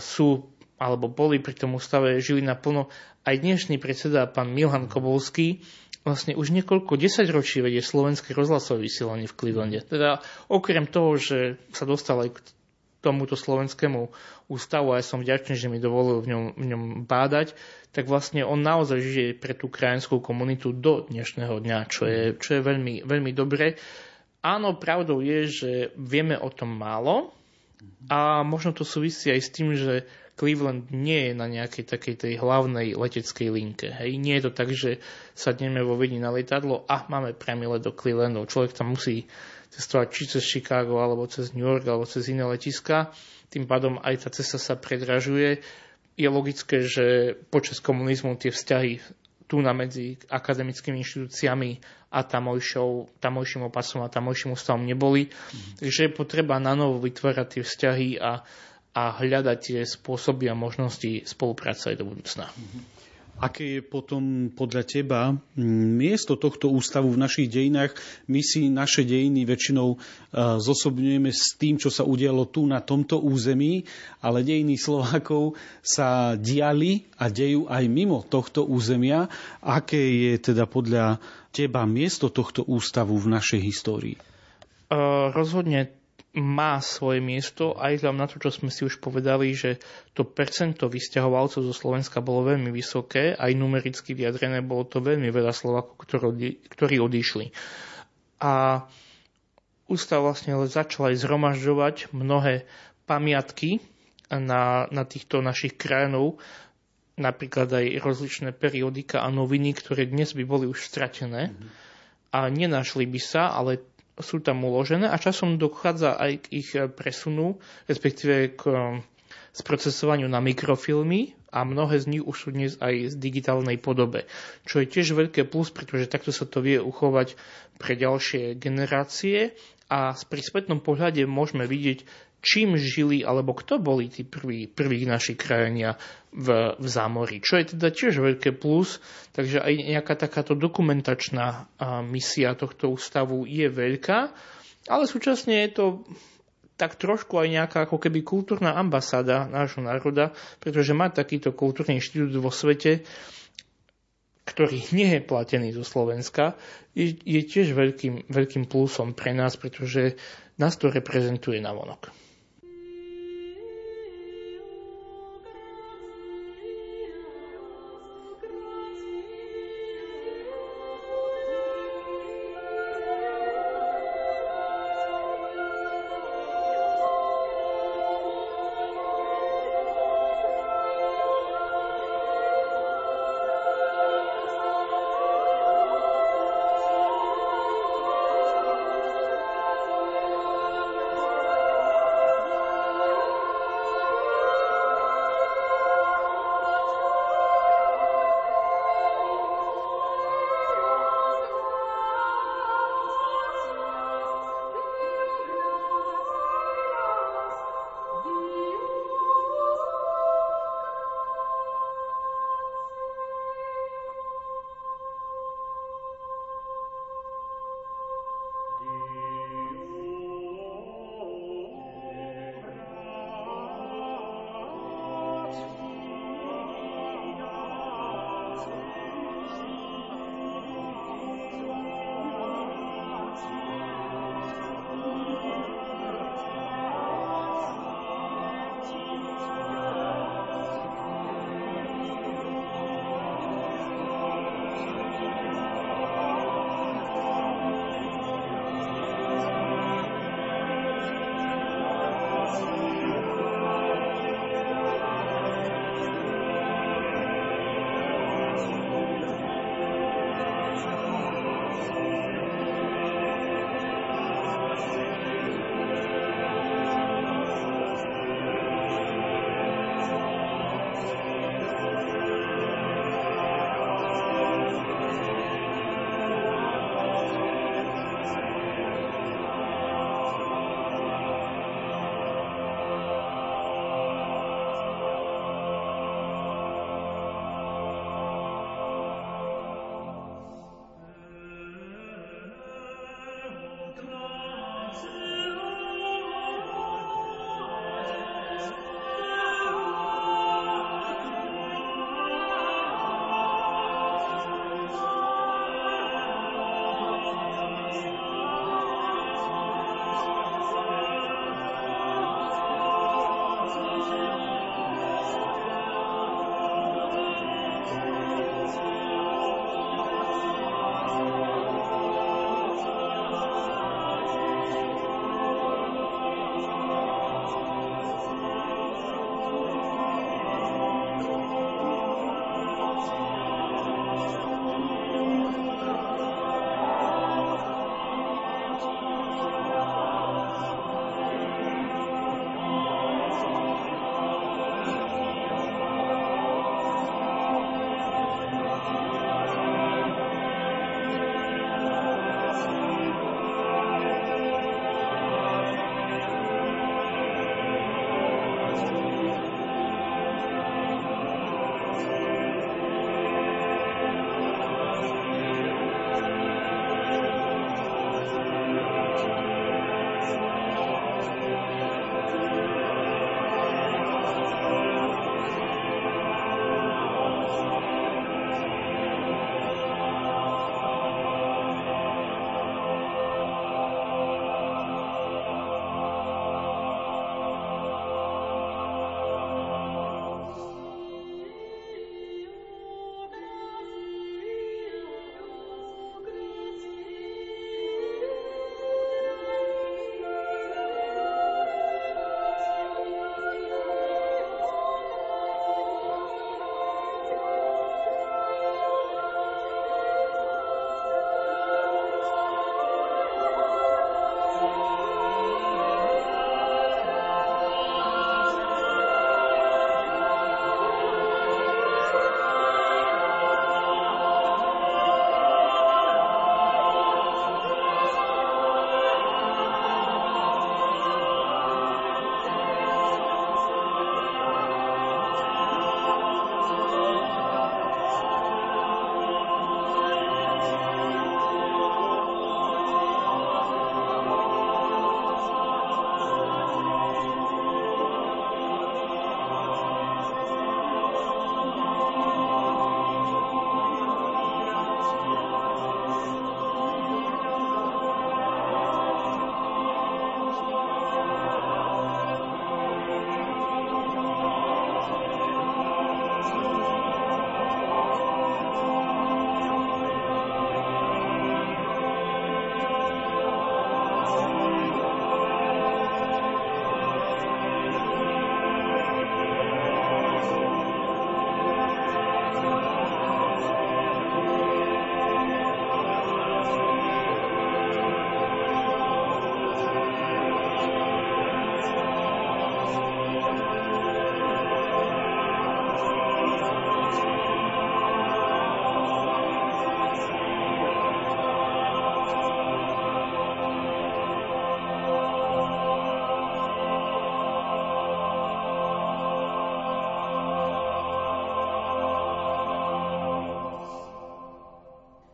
sú alebo boli pri tom ústave, žili naplno. Aj dnešný predseda, pán Milan Kobolský, vlastne už niekoľko desaťročí vedie slovenské rozhlasové vysielanie v Clevelande. Teda okrem toho, že sa dostal aj k tomuto slovenskému ústavu a ja som vďačný, že mi dovolil v ňom, v ňom bádať, tak vlastne on naozaj žije pre tú krajinskú komunitu do dnešného dňa, čo je, čo je veľmi, veľmi dobré. Áno, pravdou je, že vieme o tom málo a možno to súvisí aj s tým, že Cleveland nie je na nejakej takej tej hlavnej leteckej linke. Hej. Nie je to tak, že sadneme vo Viedni na lietadlo a máme priamy let do Clevelandu. Človek tam musí cestovať či cez Chicago, alebo cez New York, alebo cez iné letiska. Tým pádom aj tá cesta sa predražuje. Je logické, že počas komunizmu tie vzťahy tu na medzi akademickými inštitúciami a tamojšou, tamojším opasom a tamojším ústavom neboli. Mm. Takže je potreba na novo vytvárať tie vzťahy a, a hľadať tie spôsoby a možnosti spolupráce aj do budúcna. Mm-hmm. Aké je potom podľa teba miesto tohto ústavu v našich dejinách? My si naše dejiny väčšinou e, zosobňujeme s tým, čo sa udialo tu na tomto území, ale dejiny Slovákov sa diali a dejú aj mimo tohto územia. Aké je teda podľa teba miesto tohto ústavu v našej histórii? Uh, rozhodne má svoje miesto aj vzhľadom na to, čo sme si už povedali, že to percento vysťahovalcov zo Slovenska bolo veľmi vysoké, aj numericky vyjadrené bolo to veľmi veľa Slovákov, ktorí odišli. A ústav vlastne začal aj zhromažďovať mnohé pamiatky na, na týchto našich krajinov, napríklad aj rozličné periodika a noviny, ktoré dnes by boli už stratené. Mm-hmm. A nenašli by sa, ale sú tam uložené a časom dochádza aj k ich eh, presunu, respektíve k eh, sprocesovaniu na mikrofilmy a mnohé z nich už sú dnes aj z digitálnej podobe. Čo je tiež veľké plus, pretože takto sa to vie uchovať pre ďalšie generácie a pri spätnom pohľade môžeme vidieť, čím žili, alebo kto boli tí prví, prví naši krajania v, v zámori. Čo je teda tiež veľké plus, takže aj nejaká takáto dokumentačná misia tohto ústavu je veľká ale súčasne je to tak trošku aj nejaká ako keby kultúrna ambasáda nášho národa, pretože má takýto kultúrny inštitút vo svete, ktorý nie je platený zo Slovenska, je, je tiež veľkým, veľkým plusom pre nás, pretože nás to reprezentuje na vonok.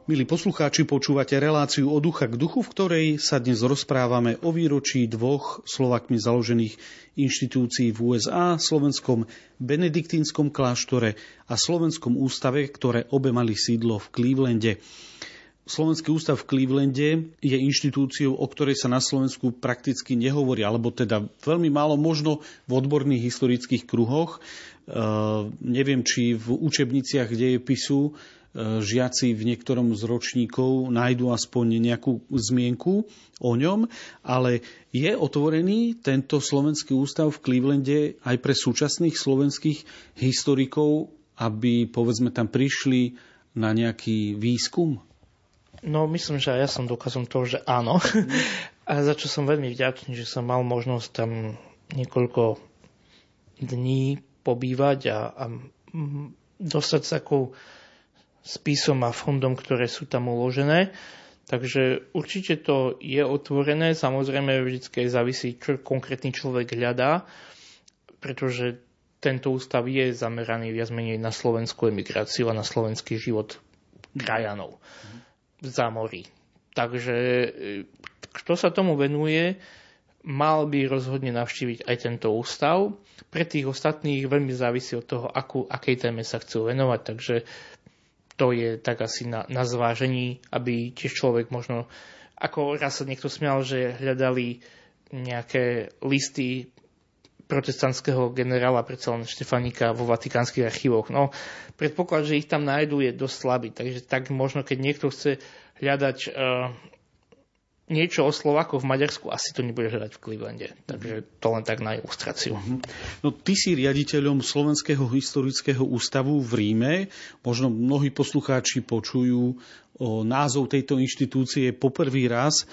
Milí poslucháči, počúvate reláciu od ducha k duchu, v ktorej sa dnes rozprávame o výročí dvoch Slovakmi založených inštitúcií v USA, slovenskom benediktínskom kláštore a slovenskom ústave, ktoré obe mali sídlo v Clevelande. Slovenský ústav v Clevelande je inštitúciou, o ktorej sa na Slovensku prakticky nehovorí, alebo teda veľmi málo možno v odborných historických kruhoch. Uh, neviem, či v učebniciach dejepisu E, žiaci v niektorom z ročníkov nájdu aspoň nejakú zmienku o ňom, ale je otvorený tento slovenský ústav v Clevelande aj pre súčasných slovenských historikov, aby povedzme tam prišli na nejaký výskum? No, myslím, že aj ja som dokazom toho, že áno. A za čo som veľmi vďačný, že som mal možnosť tam niekoľko dní pobývať a, a dostať sa takú spisom a fondom, ktoré sú tam uložené. Takže určite to je otvorené, samozrejme vždy závisí, čo konkrétny človek hľadá, pretože tento ústav je zameraný viac menej na slovenskú emigráciu a na slovenský život krajanov v zámorí. Takže e, kto sa tomu venuje, mal by rozhodne navštíviť aj tento ústav. Pre tých ostatných veľmi závisí od toho, akú, akej téme sa chcú venovať, takže to je tak asi na, na zvážení, aby tiež človek možno, ako raz sa niekto smial, že hľadali nejaké listy protestantského generála predsa len Štefanika vo vatikánskych archívoch. No, predpoklad, že ich tam nájdú, je dosť slabý, takže tak možno, keď niekto chce hľadať uh, niečo o Slovákoch v Maďarsku, asi to nebude hľadať v Clevelande. Takže to len tak na ilustráciu. Mhm. No ty si riaditeľom Slovenského historického ústavu v Ríme. Možno mnohí poslucháči počujú o názov tejto inštitúcie poprvý raz.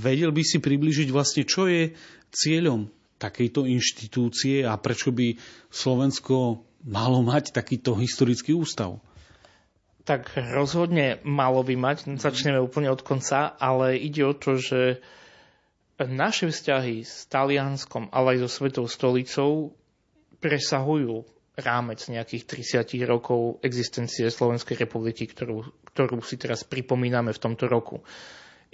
Vedel by si približiť vlastne, čo je cieľom takejto inštitúcie a prečo by Slovensko malo mať takýto historický ústav? Tak rozhodne malo by mať. Začneme úplne od konca, ale ide o to, že naše vzťahy s Talianskom, ale aj so Svetou stolicou presahujú rámec nejakých 30 rokov existencie Slovenskej republiky, ktorú, ktorú si teraz pripomíname v tomto roku.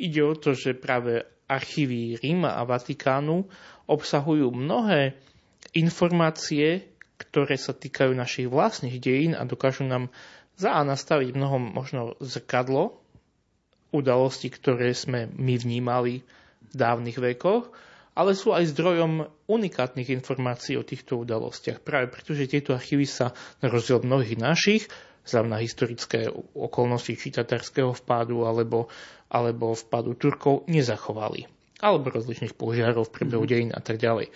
Ide o to, že práve archívy Ríma a Vatikánu obsahujú mnohé informácie, ktoré sa týkajú našich vlastných dejín a dokážu nám za A nastaviť mnohom možno zrkadlo udalostí, ktoré sme my vnímali v dávnych vekoch, ale sú aj zdrojom unikátnych informácií o týchto udalostiach. Práve pretože tieto archívy sa na rozdiel mnohých našich, vzhľadom na historické okolnosti či tatarského vpádu alebo, alebo vpádu Turkov, nezachovali. Alebo rozličných požiarov v priebehu mm. dejín a tak ďalej.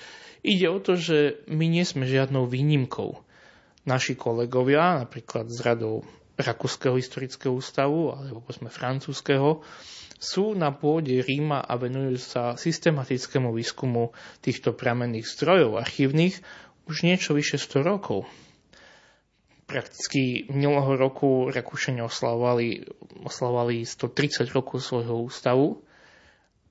Ide o to, že my nie sme žiadnou výnimkou naši kolegovia, napríklad z radou Rakúskeho historického ústavu alebo povedzme francúzského, sú na pôde Ríma a venujú sa systematickému výskumu týchto pramenných zdrojov archívnych už niečo vyše 100 rokov. Prakticky minulého roku Rakúšania oslavovali, oslavovali 130 rokov svojho ústavu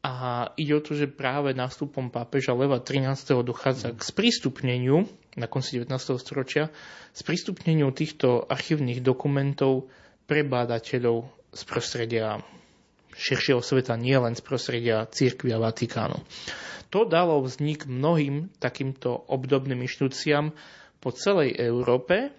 a ide o to, že práve nástupom pápeža Leva 13. dochádza k sprístupneniu na konci 19. storočia, sprístupneniu týchto archívnych dokumentov pre bádateľov z prostredia širšieho sveta, nie len z prostredia církvy a Vatikánu. To dalo vznik mnohým takýmto obdobným inštitúciám po celej Európe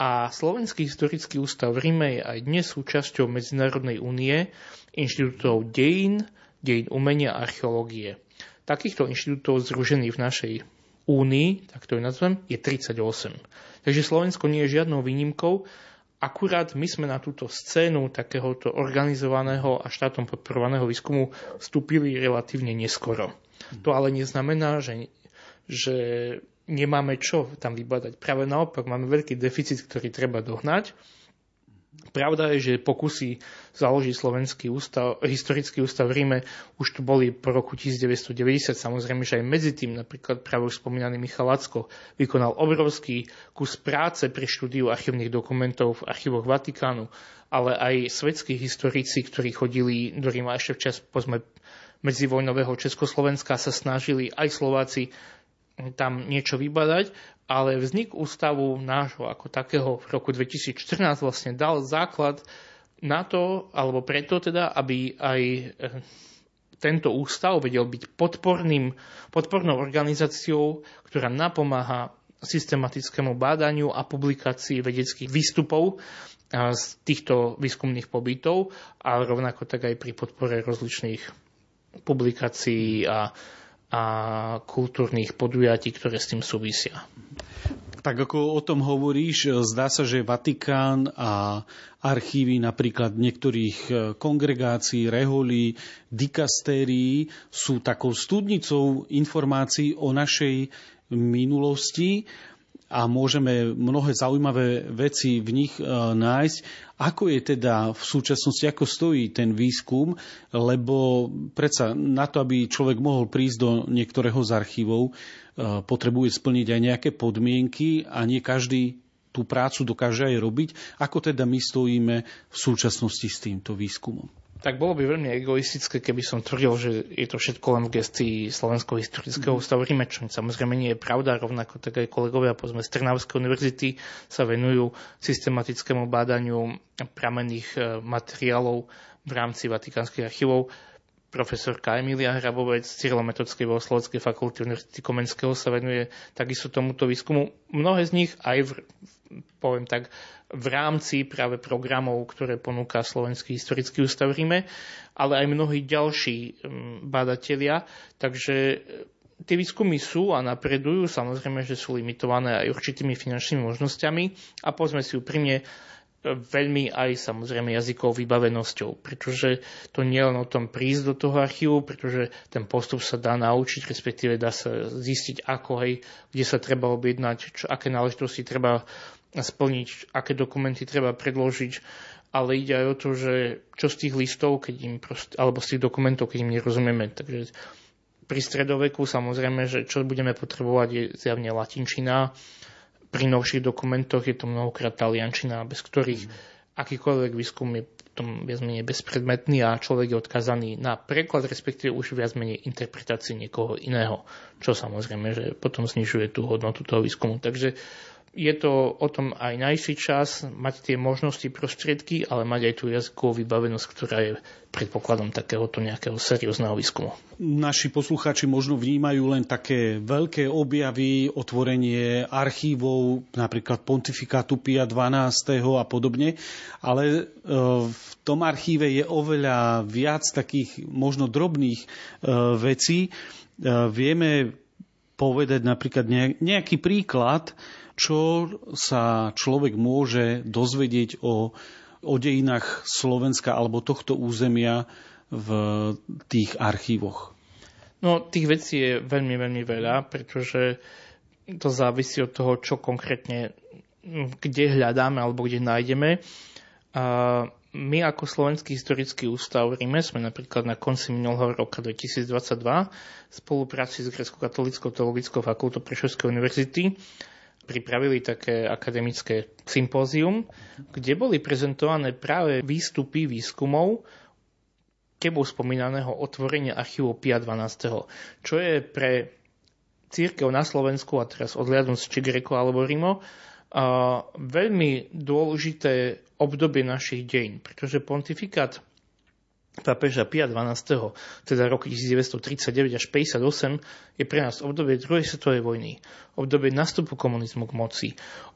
a Slovenský historický ústav v Ríme je aj dnes súčasťou Medzinárodnej únie inštitútov dejín, dejín umenia a archeológie. Takýchto inštitútov združených v našej únii, tak to je nazvem, je 38. Takže Slovensko nie je žiadnou výnimkou, akurát my sme na túto scénu takéhoto organizovaného a štátom podporovaného výskumu vstúpili relatívne neskoro. To ale neznamená, že, že nemáme čo tam vybadať. Práve naopak, máme veľký deficit, ktorý treba dohnať Pravda je, že pokusy založiť slovenský ústav, historický ústav v Ríme už tu boli po roku 1990. Samozrejme, že aj medzi tým napríklad práve už spomínaný Michal Lacko vykonal obrovský kus práce pri štúdiu archívnych dokumentov v archívoch Vatikánu, ale aj svetskí historici, ktorí chodili do Ríma ešte v čas pozme medzivojnového Československa sa snažili aj Slováci tam niečo vybadať ale vznik ústavu nášho ako takého v roku 2014 vlastne dal základ na to, alebo preto teda, aby aj tento ústav vedel byť podporným, podpornou organizáciou, ktorá napomáha systematickému bádaniu a publikácii vedeckých výstupov z týchto výskumných pobytov, ale rovnako tak aj pri podpore rozličných publikácií a, a kultúrnych podujatí, ktoré s tým súvisia. Tak ako o tom hovoríš, zdá sa, že Vatikán a archívy napríklad niektorých e, kongregácií, reholí, dikastérií sú takou studnicou informácií o našej minulosti a môžeme mnohé zaujímavé veci v nich e, nájsť. Ako je teda v súčasnosti, ako stojí ten výskum, lebo predsa na to, aby človek mohol prísť do niektorého z archívov, e, potrebuje splniť aj nejaké podmienky a nie každý tú prácu dokáže aj robiť. Ako teda my stojíme v súčasnosti s týmto výskumom? Tak bolo by veľmi egoistické, keby som tvrdil, že je to všetko len v gestii Slovenského historického mm. ústavu Ríme, čo samozrejme nie je pravda, rovnako tak aj kolegovia povedzme z Trnavskej univerzity sa venujú systematickému bádaniu pramenných e, materiálov v rámci Vatikánskych archívov. Profesorka Emilia Hrabovec z Cyrilometodskej bohosloveckej fakulty Univerzity Komenského sa venuje takisto tomuto výskumu. Mnohé z nich aj v, poviem tak, v rámci práve programov, ktoré ponúka Slovenský historický ústav Ríme, ale aj mnohí ďalší mm, badatelia. Takže e, tie výskumy sú a napredujú, samozrejme, že sú limitované aj určitými finančnými možnosťami a povedzme si úprimne, e, veľmi aj samozrejme jazykovou vybavenosťou, pretože to nie len o tom prísť do toho archívu, pretože ten postup sa dá naučiť, respektíve dá sa zistiť, ako hej, kde sa treba objednať, čo, aké náležitosti treba splniť, aké dokumenty treba predložiť, ale ide aj o to, že čo z tých listov, keď im prost, alebo z tých dokumentov, keď im nerozumieme. Takže pri stredoveku samozrejme, že čo budeme potrebovať je zjavne latinčina. Pri novších dokumentoch je to mnohokrát taliančina, bez ktorých mm. akýkoľvek výskum je tom viac menej bezpredmetný a človek je odkazaný na preklad, respektíve už viac menej interpretácii niekoho iného, čo samozrejme, že potom znižuje tú hodnotu toho výskumu. Takže je to o tom aj najší čas mať tie možnosti, prostriedky, ale mať aj tú jazykovú vybavenosť, ktorá je predpokladom takéhoto nejakého seriózneho výskumu. Naši poslucháči možno vnímajú len také veľké objavy, otvorenie archívov, napríklad pontifikátu Pia 12. a podobne, ale e, v tom archíve je oveľa viac takých možno drobných e, vecí. E, vieme povedať napríklad nejaký príklad, čo sa človek môže dozvedieť o, o dejinách Slovenska alebo tohto územia v tých archívoch? No, tých vecí je veľmi, veľmi veľa, pretože to závisí od toho, čo konkrétne kde hľadáme alebo kde nájdeme. A my ako Slovenský historický ústav Ríme sme napríklad na konci minulého roka 2022 v spolupráci s Grecko-katolickou teologickou fakultou Prešovskej univerzity pripravili také akademické sympózium, kde boli prezentované práve výstupy výskumov tebou spomínaného otvorenia archívu Pia 12. Čo je pre církev na Slovensku, a teraz odliadnúť či Greko alebo Rimo, veľmi dôležité obdobie našich dejín, pretože pontifikát pápeža Pia XII, teda roky 1939 až 58, je pre nás obdobie druhej svetovej vojny, obdobie nastupu komunizmu k moci,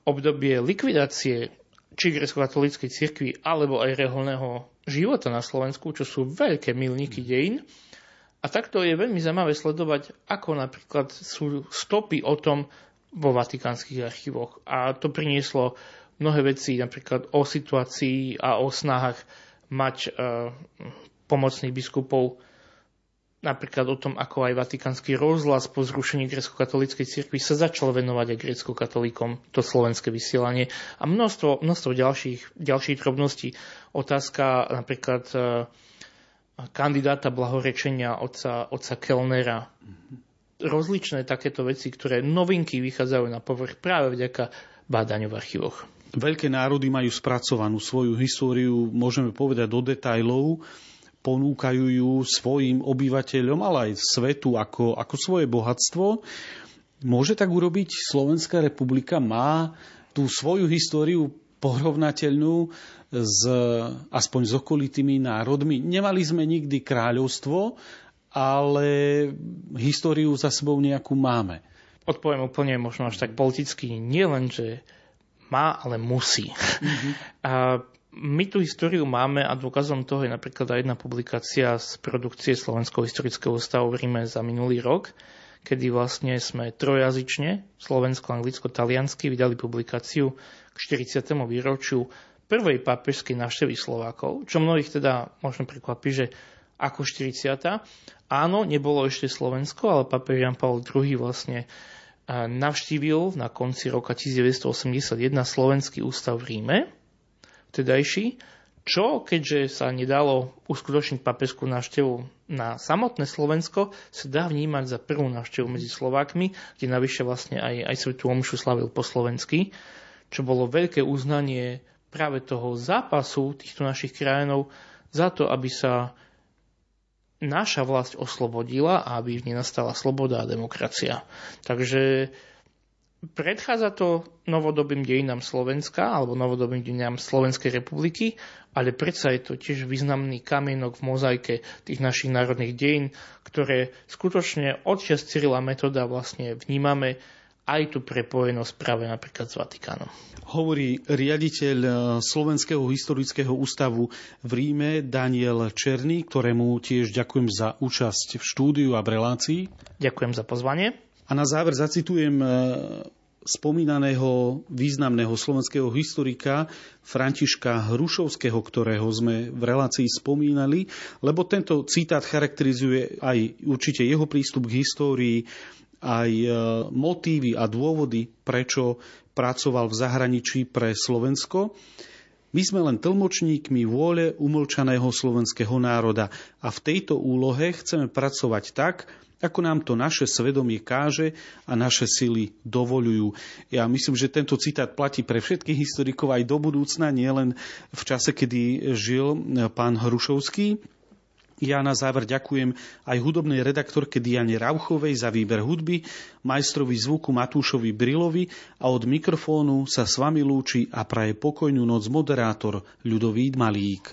obdobie likvidácie či grecko-katolíckej cirkvi, alebo aj reholného života na Slovensku, čo sú veľké milníky dejín. A takto je veľmi zaujímavé sledovať, ako napríklad sú stopy o tom vo vatikánskych archívoch. A to prinieslo mnohé veci, napríklad o situácii a o snahách mať uh, pomocných biskupov napríklad o tom, ako aj Vatikánsky rozhlas po zrušení grecko-katolíckej cirkvi sa začal venovať aj grecko-katolíkom, to slovenské vysielanie a množstvo, množstvo ďalších, ďalších drobností. Otázka napríklad uh, kandidáta blahorečenia otca, otca Kellnera. Rozličné takéto veci, ktoré novinky vychádzajú na povrch práve vďaka bádaniu v archívoch. Veľké národy majú spracovanú svoju históriu, môžeme povedať do detajlov ponúkajú ju svojim obyvateľom, ale aj svetu ako, ako svoje bohatstvo. Môže tak urobiť Slovenská republika? Má tú svoju históriu porovnateľnú s, aspoň s okolitými národmi. Nemali sme nikdy kráľovstvo, ale históriu za sebou nejakú máme. Odpoviem úplne možno až tak politicky. Nie len, že má, ale musí. Mm-hmm. A my tú históriu máme a dôkazom toho je napríklad aj jedna publikácia z produkcie Slovenského historického ústavu v Ríme za minulý rok, kedy vlastne sme trojazyčne, slovensko, anglicko, taliansky, vydali publikáciu k 40. výročiu prvej pápežskej návštevy Slovákov, čo mnohých teda možno prekvapí, že ako 40. Áno, nebolo ešte Slovensko, ale pápež Jan Pavel II vlastne navštívil na konci roka 1981 Slovenský ústav v Ríme vtedajší, čo, keďže sa nedalo uskutočniť papežskú návštevu na samotné Slovensko, sa dá vnímať za prvú návštevu medzi Slovákmi, kde navyše vlastne aj, aj Svetú Omšu slavil po slovensky, čo bolo veľké uznanie práve toho zápasu týchto našich krajinov za to, aby sa naša vlast oslobodila a aby v nej nastala sloboda a demokracia. Takže Predchádza to novodobým dejinám Slovenska alebo novodobým dejinám Slovenskej republiky, ale predsa je to tiež významný kamienok v mozaike tých našich národných dejín, ktoré skutočne od čas Cyrila metoda vlastne vnímame aj tú prepojenosť práve napríklad s Vatikánom. Hovorí riaditeľ eh, Slovenského historického ústavu v Ríme Daniel Černý, ktorému tiež ďakujem za účasť v štúdiu a v relácii. Ďakujem za pozvanie. A na záver zacitujem e, spomínaného významného slovenského historika Františka Hrušovského, ktorého sme v relácii spomínali, lebo tento citát charakterizuje aj určite jeho prístup k histórii, aj e, motívy a dôvody, prečo pracoval v zahraničí pre Slovensko. My sme len tlmočníkmi vôle umlčaného slovenského národa a v tejto úlohe chceme pracovať tak, ako nám to naše svedomie káže a naše sily dovolujú. Ja myslím, že tento citát platí pre všetkých historikov aj do budúcna, nielen v čase, kedy žil pán Hrušovský. Ja na záver ďakujem aj hudobnej redaktorke Diane Rauchovej za výber hudby, majstrovi zvuku Matúšovi Brilovi a od mikrofónu sa s vami lúči a praje pokojnú noc moderátor Ľudovít Malík.